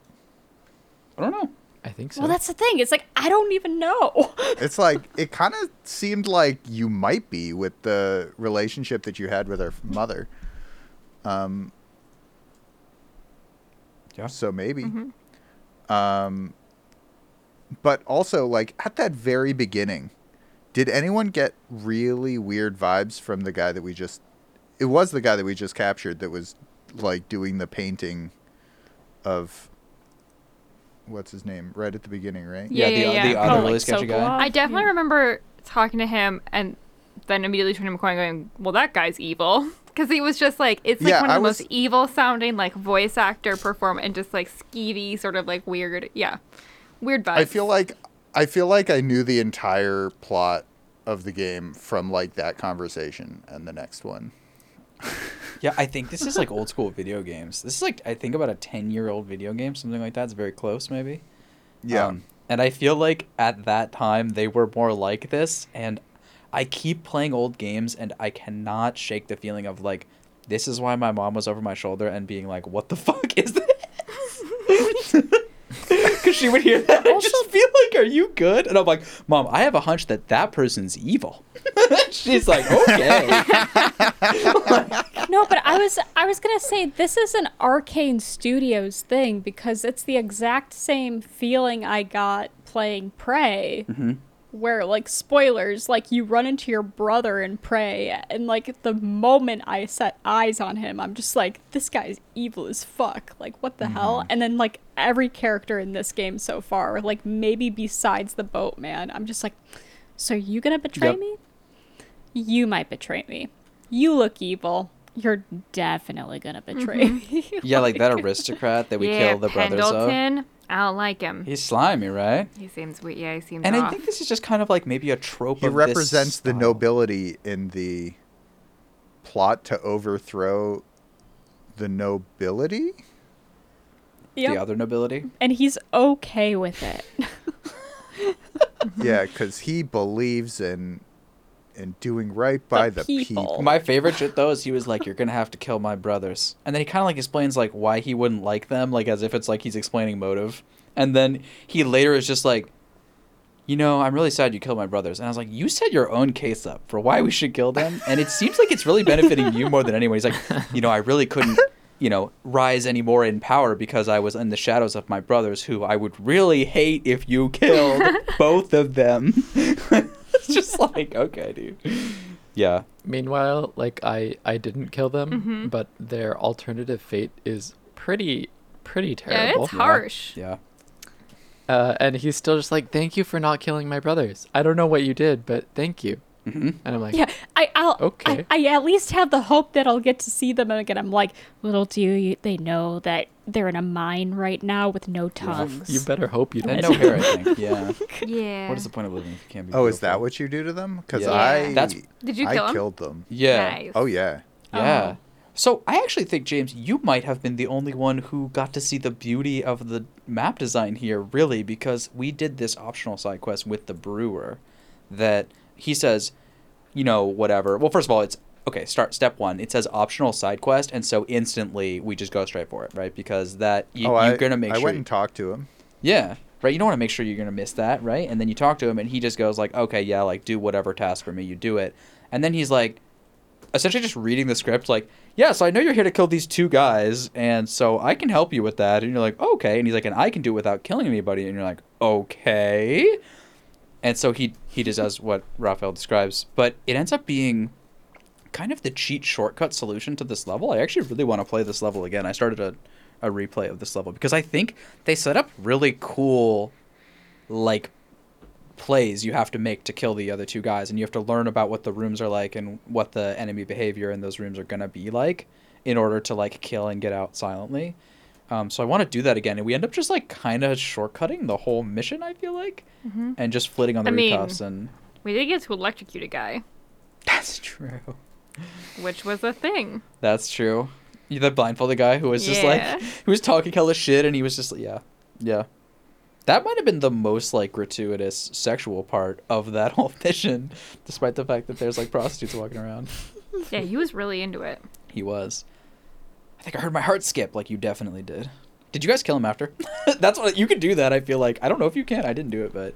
I don't know. I think so. well, that's the thing. It's like, I don't even know. It's like it kind of seemed like you might be with the relationship that you had with her mother. Um. Yeah. So maybe. Hmm. Um. But also, like at that very beginning, did anyone get really weird vibes from the guy that we just? It was the guy that we just captured that was like doing the painting of. What's his name? Right at the beginning, right? Yeah, the, yeah, the yeah. other Oh, really like sketchy guy. Sokolov? I definitely Yeah. remember talking to him and then immediately turning to McCoy and going, "Well, that guy's evil." Because he was just like, it's like Yeah, one of I the was- most evil sounding like voice actor perform and just like skeevy, sort of like weird, yeah, weird vibes. I feel like I feel like I knew the entire plot of the game from like that conversation and the next one. Yeah, I think this is like old school video games. This is like I think about a ten year old video game, something like that. It's very close, maybe. Yeah. Um, and I feel like at that time they were more like this, and I keep playing old games, and I cannot shake the feeling of like this is why my mom was over my shoulder and being like, "What the fuck is this?" Because she would hear that and just feel like, "Are you good?" And I'm like, "Mom, I have a hunch that that person's evil." She's like, "Okay." No, but I was I was gonna say this is an Arkane Studios thing because it's the exact same feeling I got playing Prey, mm-hmm. Where like spoilers, like you run into your brother and Prey and like the moment I set eyes on him, I'm just like, this guy's evil as fuck. Like what the hell? Mm-hmm. And then like every character in this game so far, like maybe besides the boatman, I'm just like, so you gonna betray Yep. me? You might betray me. You look evil. You're definitely gonna betray mm-hmm. me. yeah, like that aristocrat that we yeah, kill the brothers of. Pendleton. I don't like him. He's slimy, right? He seems weird. Yeah, he seems And I think this is just kind of like maybe a trope He of this represents the style. nobility in the plot to overthrow the nobility. Yep. the other nobility. and he's okay with it. Yeah, because he believes in in doing right by the, people. people. My favorite shit though is he was like, "You're gonna have to kill my brothers," and then he kind of like explains like why he wouldn't like them, like as if it's like he's explaining motive, and then he later is just like, "You know, I'm really sad you killed my brothers," and I was like, "You set your own case up for why we should kill them, and it seems like it's really benefiting you more than anyone." He's like, "You know, I really couldn't." You know, rise anymore in power because I was in the shadows of my brothers, who I would really hate if you killed both of them. it's just like, okay, dude. Yeah. Meanwhile, like I I didn't kill them, Mhm. but their alternative fate is pretty pretty terrible. yeah, terrible. it's harsh. Yeah. Uh, and he's still just like, "Thank you for not killing my brothers. I don't know what you did, but thank you." Hmm And I'm like, yeah, I, I'll, Okay. I, I at least have the hope that I'll get to see them again. I'm like, little do you, they know that they're in a mine right now with no tongues. "You better hope you don't." And no hair, I think. Yeah. Yeah. What is the point of living if you can't be? Oh, is that what you do to them? Because Yeah. I That's- Did you I kill killed them. Yeah. Nice. Oh yeah. Yeah. Oh. So I actually think James, you might have been the only one who got to see the beauty of the map design here, really, because we did this optional side quest with the brewer, that he says, you know, whatever. Well, first of all, it's okay. Start step one. It says optional side quest, and so instantly we just go straight for it, right? Because that you, oh, you're I, gonna make I sure. went and talked to him. Yeah. Right. You don't want to make sure you're going to miss that, right? And then you talk to him and he just goes like, "Okay, yeah, like do whatever task for me, you do it." And then he's like essentially just reading the script like, "Yeah, so I know you're here to kill these two guys, and so I can help you with that." And you're like, "Okay." And he's like, "And I can do it without killing anybody." And you're like, "Okay." And so he he just does what Raphael describes, but it ends up being kind of the cheat shortcut solution to this level. I actually really want to play this level again. I started a a replay of this level because I think they set up really cool like plays you have to make to kill the other two guys and you have to learn about what the rooms are like and what the enemy behavior in those rooms are going to be like in order to like kill and get out silently. Um, so I want to do that again, and we end up just like kind of shortcutting the whole mission. I feel like, Mhm. and just flitting on the I mean- rooftops, and We did get to electrocute a guy, that's true. which was a thing. That's true. You the blindfolded guy who was just Yeah. like who was talking hella shit and he was just yeah. Yeah. That might have been the most like gratuitous sexual part of that whole mission, despite the fact that there's like prostitutes walking around. Yeah, he was really into it. He was. I think I heard my heart skip like you definitely did. Did you guys kill him after? That's what you could do that, I feel like. I don't know if you can. I didn't do it, but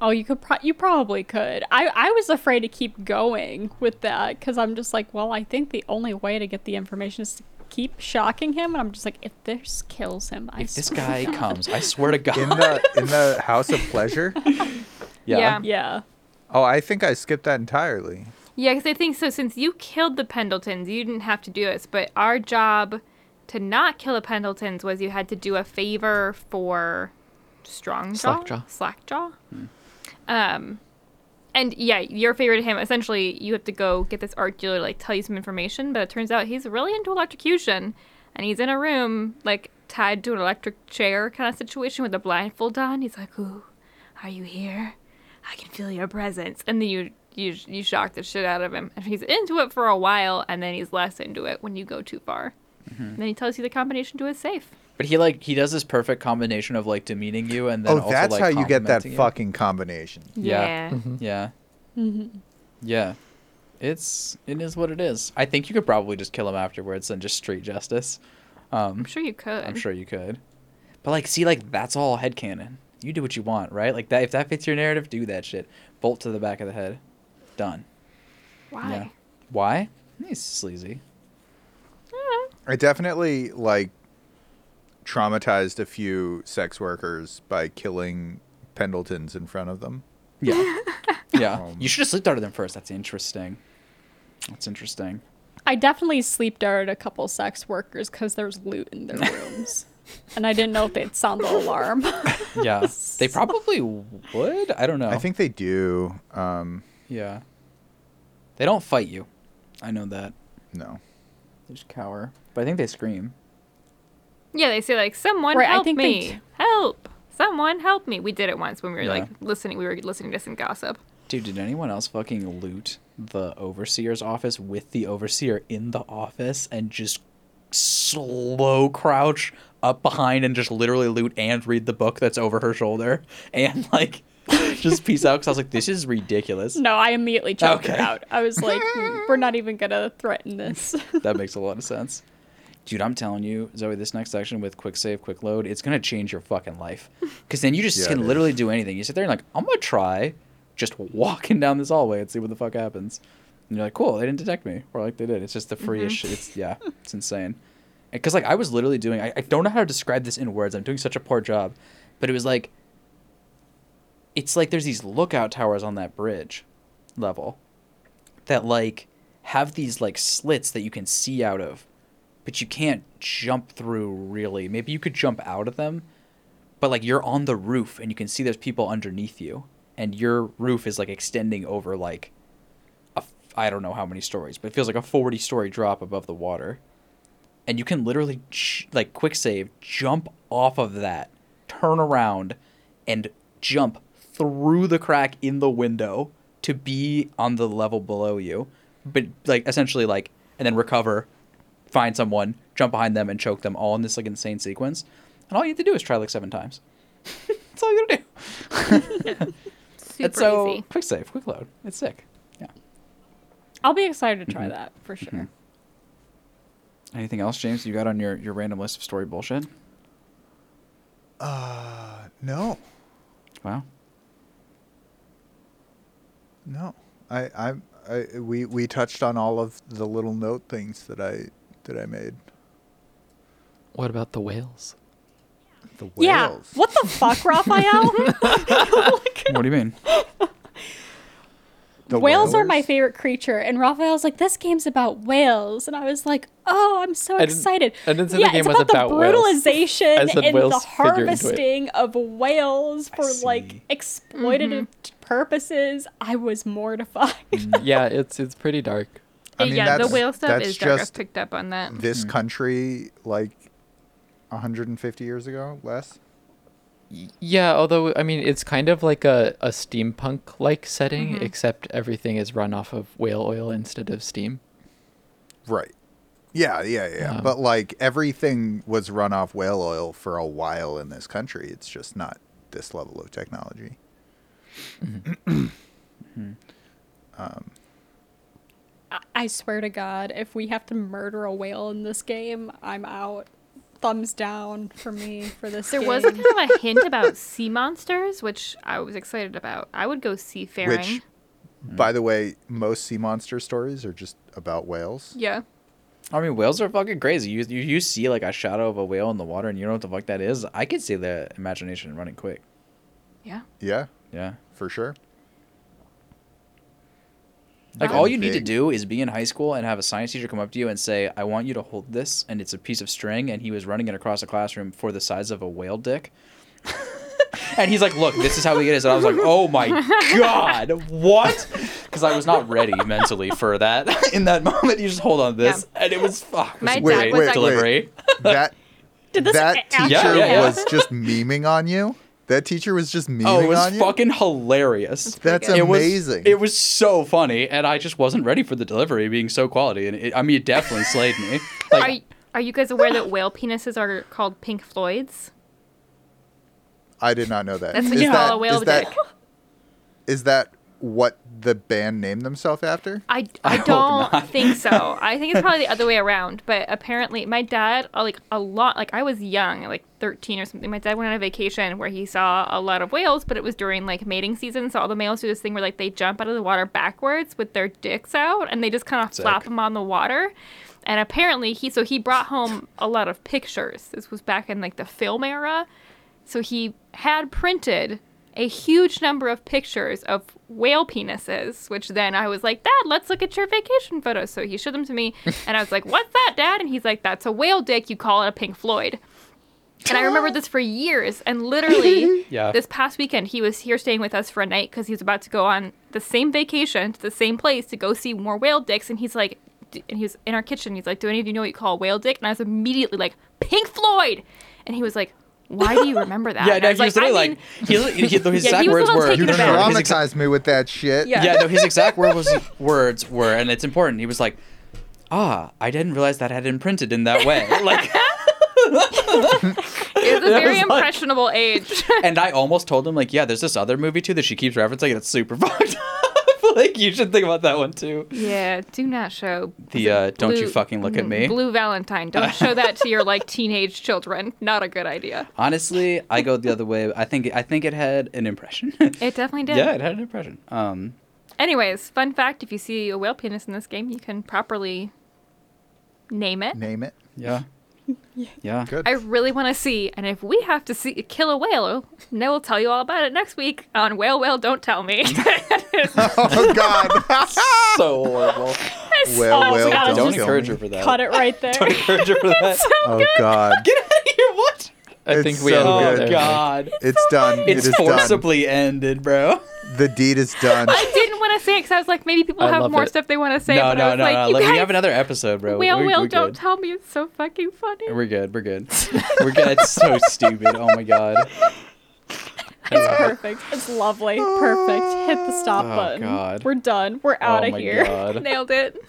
Oh, you could. Pro- you probably could. I I was afraid to keep going with that because I'm just like, well, I think the only way to get the information is to keep shocking him, and I'm just like, if this kills him, I if this guy to God. comes, I swear to God. In the in the House of Pleasure. yeah. Yeah. yeah, Oh, I think I skipped that entirely. Yeah, because I think so. Since you killed the Pendletons, you didn't have to do this, but our job to not kill the Pendletons was you had to do a favor for Strongjaw, Slackjaw. Slackjaw. Um, and yeah, your favor to him. Essentially, you have to go get this art dealer to like tell you some information, but it turns out he's really into electrocution, and he's in a room like tied to an electric chair kind of situation with a blindfold on. He's like, "Ooh, are you here? I can feel your presence." And then you you you shock the shit out of him, and he's into it for a while, and then he's less into it when you go too far. And then he tells you the combination to his safe. But he like he does this perfect combination of like demeaning you and then Oh, also that's like how you get that you. fucking combination. Yeah. Yeah. Yeah. Mm-hmm. Yeah. it's it is what it is. I think you could probably just kill him afterwards and just street justice. Um, I'm sure you could. I'm sure you could. But like, see, like that's all headcanon. You do what you want, right? Like that. If that fits your narrative, do that shit. Bolt to the back of the head. Done. Why? Yeah. Why? He's sleazy. I definitely like traumatized a few sex workers by killing Pendletons in front of them. Yeah. yeah. Um, you should have sleep darted them first. That's interesting. That's interesting. I definitely sleep darted a couple sex workers because there's loot in their rooms. and I didn't know if they'd sound the alarm. Yeah. they probably would. I don't know. I think they do. Um, Yeah. They don't fight you. I know that. no. They just cower. But I think they scream. Yeah, they say like, "Someone Right, I help think me! d- Help! Someone help me!" We did it once when we were Yeah. like listening. We were listening to some gossip. Dude, did anyone else fucking loot the overseer's office with the overseer in the office and just slow crouch up behind and just literally loot and read the book that's over her shoulder and like just peace out because I was like, this is ridiculous. no, I immediately checked it out. I was like, "Mm, we're not even gonna threaten this. That makes a lot of sense. Dude, I'm telling you, Zoe, this next section with quick save, quick load, it's gonna change your fucking life. Because then you just Yeah, can literally do anything. You sit there and like, I'm gonna try just walking down this hallway and see what the fuck happens. And you're like, cool, they didn't detect me, or like they did. It's just the freest shit. It's yeah, it's insane. Because like I was literally doing, I, I don't know how to describe this in words. I'm doing such a poor job, but it was like, it's like there's these lookout towers on that bridge level that like have these like slits that you can see out of but you can't jump through really. Maybe you could jump out of them but like you're on the roof and you can see there's people underneath you and your roof is like extending over like a I don't know how many stories but it feels like a 40 story drop above the water. And you can literally like quick save jump off of that turn around and jump through the crack in the window to be on the level below you. But like essentially like and then recover find someone jump behind them and choke them all in this like insane sequence. And all you have to do is try like seven times. That's all you gotta do. Super and so easy. quick save quick load. It's sick. Yeah. I'll be excited to Mm-hmm. try that for sure. anything else james you got on your your random list of story bullshit? Uh, no, wow no. I, I, I, we, we touched on all of the little note things that I, that I made. What about the whales? The whales. Yeah. What the fuck, Raphael? what do you mean The whales are my favorite creature, and Raphael's like, "This game's about whales," and I was like, "Oh, I'm so I excited!" I didn't say the yeah, game it's was about, about the brutalization I and the whales figure harvesting of whales for like exploitative mm-hmm. purposes. I was mortified. Mm, yeah, it's it's pretty dark. I mean, yeah, the whale stuff that's is dark. I've just picked up on that. This mm. country, like, 150 years ago, less. Y- Yeah, although I mean it's kind of like a, a steampunk like setting, Mhm. except everything is run off of whale oil instead of steam. Right. Yeah, yeah, yeah. Um, but like everything was run off whale oil for a while in this country. It's just not this level of technology. um, I- I swear to God, if we have to murder a whale in this game, I'm out. Thumbs down for me for this. There game. was a kind of a hint about sea monsters, which I was excited about. I would go seafaring. which, by the way, most sea monster stories are just about whales. yeah. I mean, whales are fucking crazy. You, you you see like a shadow of a whale in the water, and you don't know what the fuck that is. I could see the imagination running quick. Yeah. Yeah, Yeah. for sure. Like all you need to do is be in high school and have a science teacher come up to you and say, "I want you to hold this," and it's a piece of string, and he was running it across a classroom for the size of a whale dick. and he's like, "Look, this is how big it is," and I was like, "Oh my god, what?" Because I was not ready mentally for that in that moment. You just hold on to this, and it was fuck. it was My dad great was like- That Did this that a- teacher Yeah, yeah, yeah. was just memeing on you. That teacher was just memeing Oh, it was on you. fucking hilarious. That's good. It was- amazing. It was so funny, and I just wasn't ready for the delivery being so quality. And it, I mean, it definitely slayed me. Are Like, you, are you guys aware that whale penises are called pink Floyds? I did not know that. That's what Is you call that- a whale is dick. Is that what the band named themselves after? I, I, hope don't think so. I think it's probably the other way around. But apparently, my dad, uh, like a lot, like I was young, like 13 or something. My dad went on a vacation where he saw a lot of whales, but it was during like mating season. So all the males do this thing where like they jump out of the water backwards with their dicks out and they just kind of flap them on the water. And apparently, he so he brought home a lot of pictures. This was back in like the film era. So he had printed a huge number of pictures of whale penises, which then I was like, Dad, let's look at your vacation photos. So he showed them to me, and I was like, What's that, Dad? And he's like, That's a whale dick. You call it a Pink Floyd. And I remember this for years. And literally, Yeah. this past weekend, he was here staying with us for a night because he was about to go on the same vacation to the same place to go see more whale dicks. And he's like, d- and he was in our kitchen. He's like, Do any of you know what you call a whale dick? And I was immediately like, Pink Floyd. And he was like, Why do you remember that? Yeah, And no, he was like, literally like, mean- he, he, his exact he words were. taken You aback. his ex- traumatized me with that shit. Yeah. yeah, no, his exact word was, words were, and it's important. He was like, "Ah, I didn't realize that had imprinted in that way." Like, It was a very was like- impressionable age. and I almost told him like, "Yeah, there's this other movie too that she keeps referencing, and it's super fucked up." like, you should think about that one too. yeah, do not show The, uh, don't you fucking look at mm, me. Blue Valentine. Don't show that to your like teenage children. Not a good idea. Honestly, I go the other way. I think I think it had an impression. It definitely did. yeah, it had an impression. Um, Anyways, fun fact: if you see a whale penis in this game, you can properly name it. Name it. yeah, yeah. Good. I really want to see, and if we have to see kill a whale, then we'll tell you all about it next week on Whale Whale Don't Tell Me. oh God. so horrible. well, Oh, well, God, don't, Don't encourage her for that. Cut it right there. Don't encourage her for that. Oh God. Get out of here! What? I It's think we so ended Oh good. there. God! It's done. It's it is done. forcibly ended, bro. The deed is done. I didn't want to say it because I was like, maybe people I have more it. stuff they want to say. no, but I no, was no, like, no. You Let guys, me have another episode, bro. Whale We- Whale we're Don't good. Tell Me. It's so fucking funny. We're good. We're good. We're good. It's so stupid. Oh my god. It's perfect. It's lovely. Perfect. Hit the stop Oh, button. God. We're done. We're out oh of my here. god. Nailed it.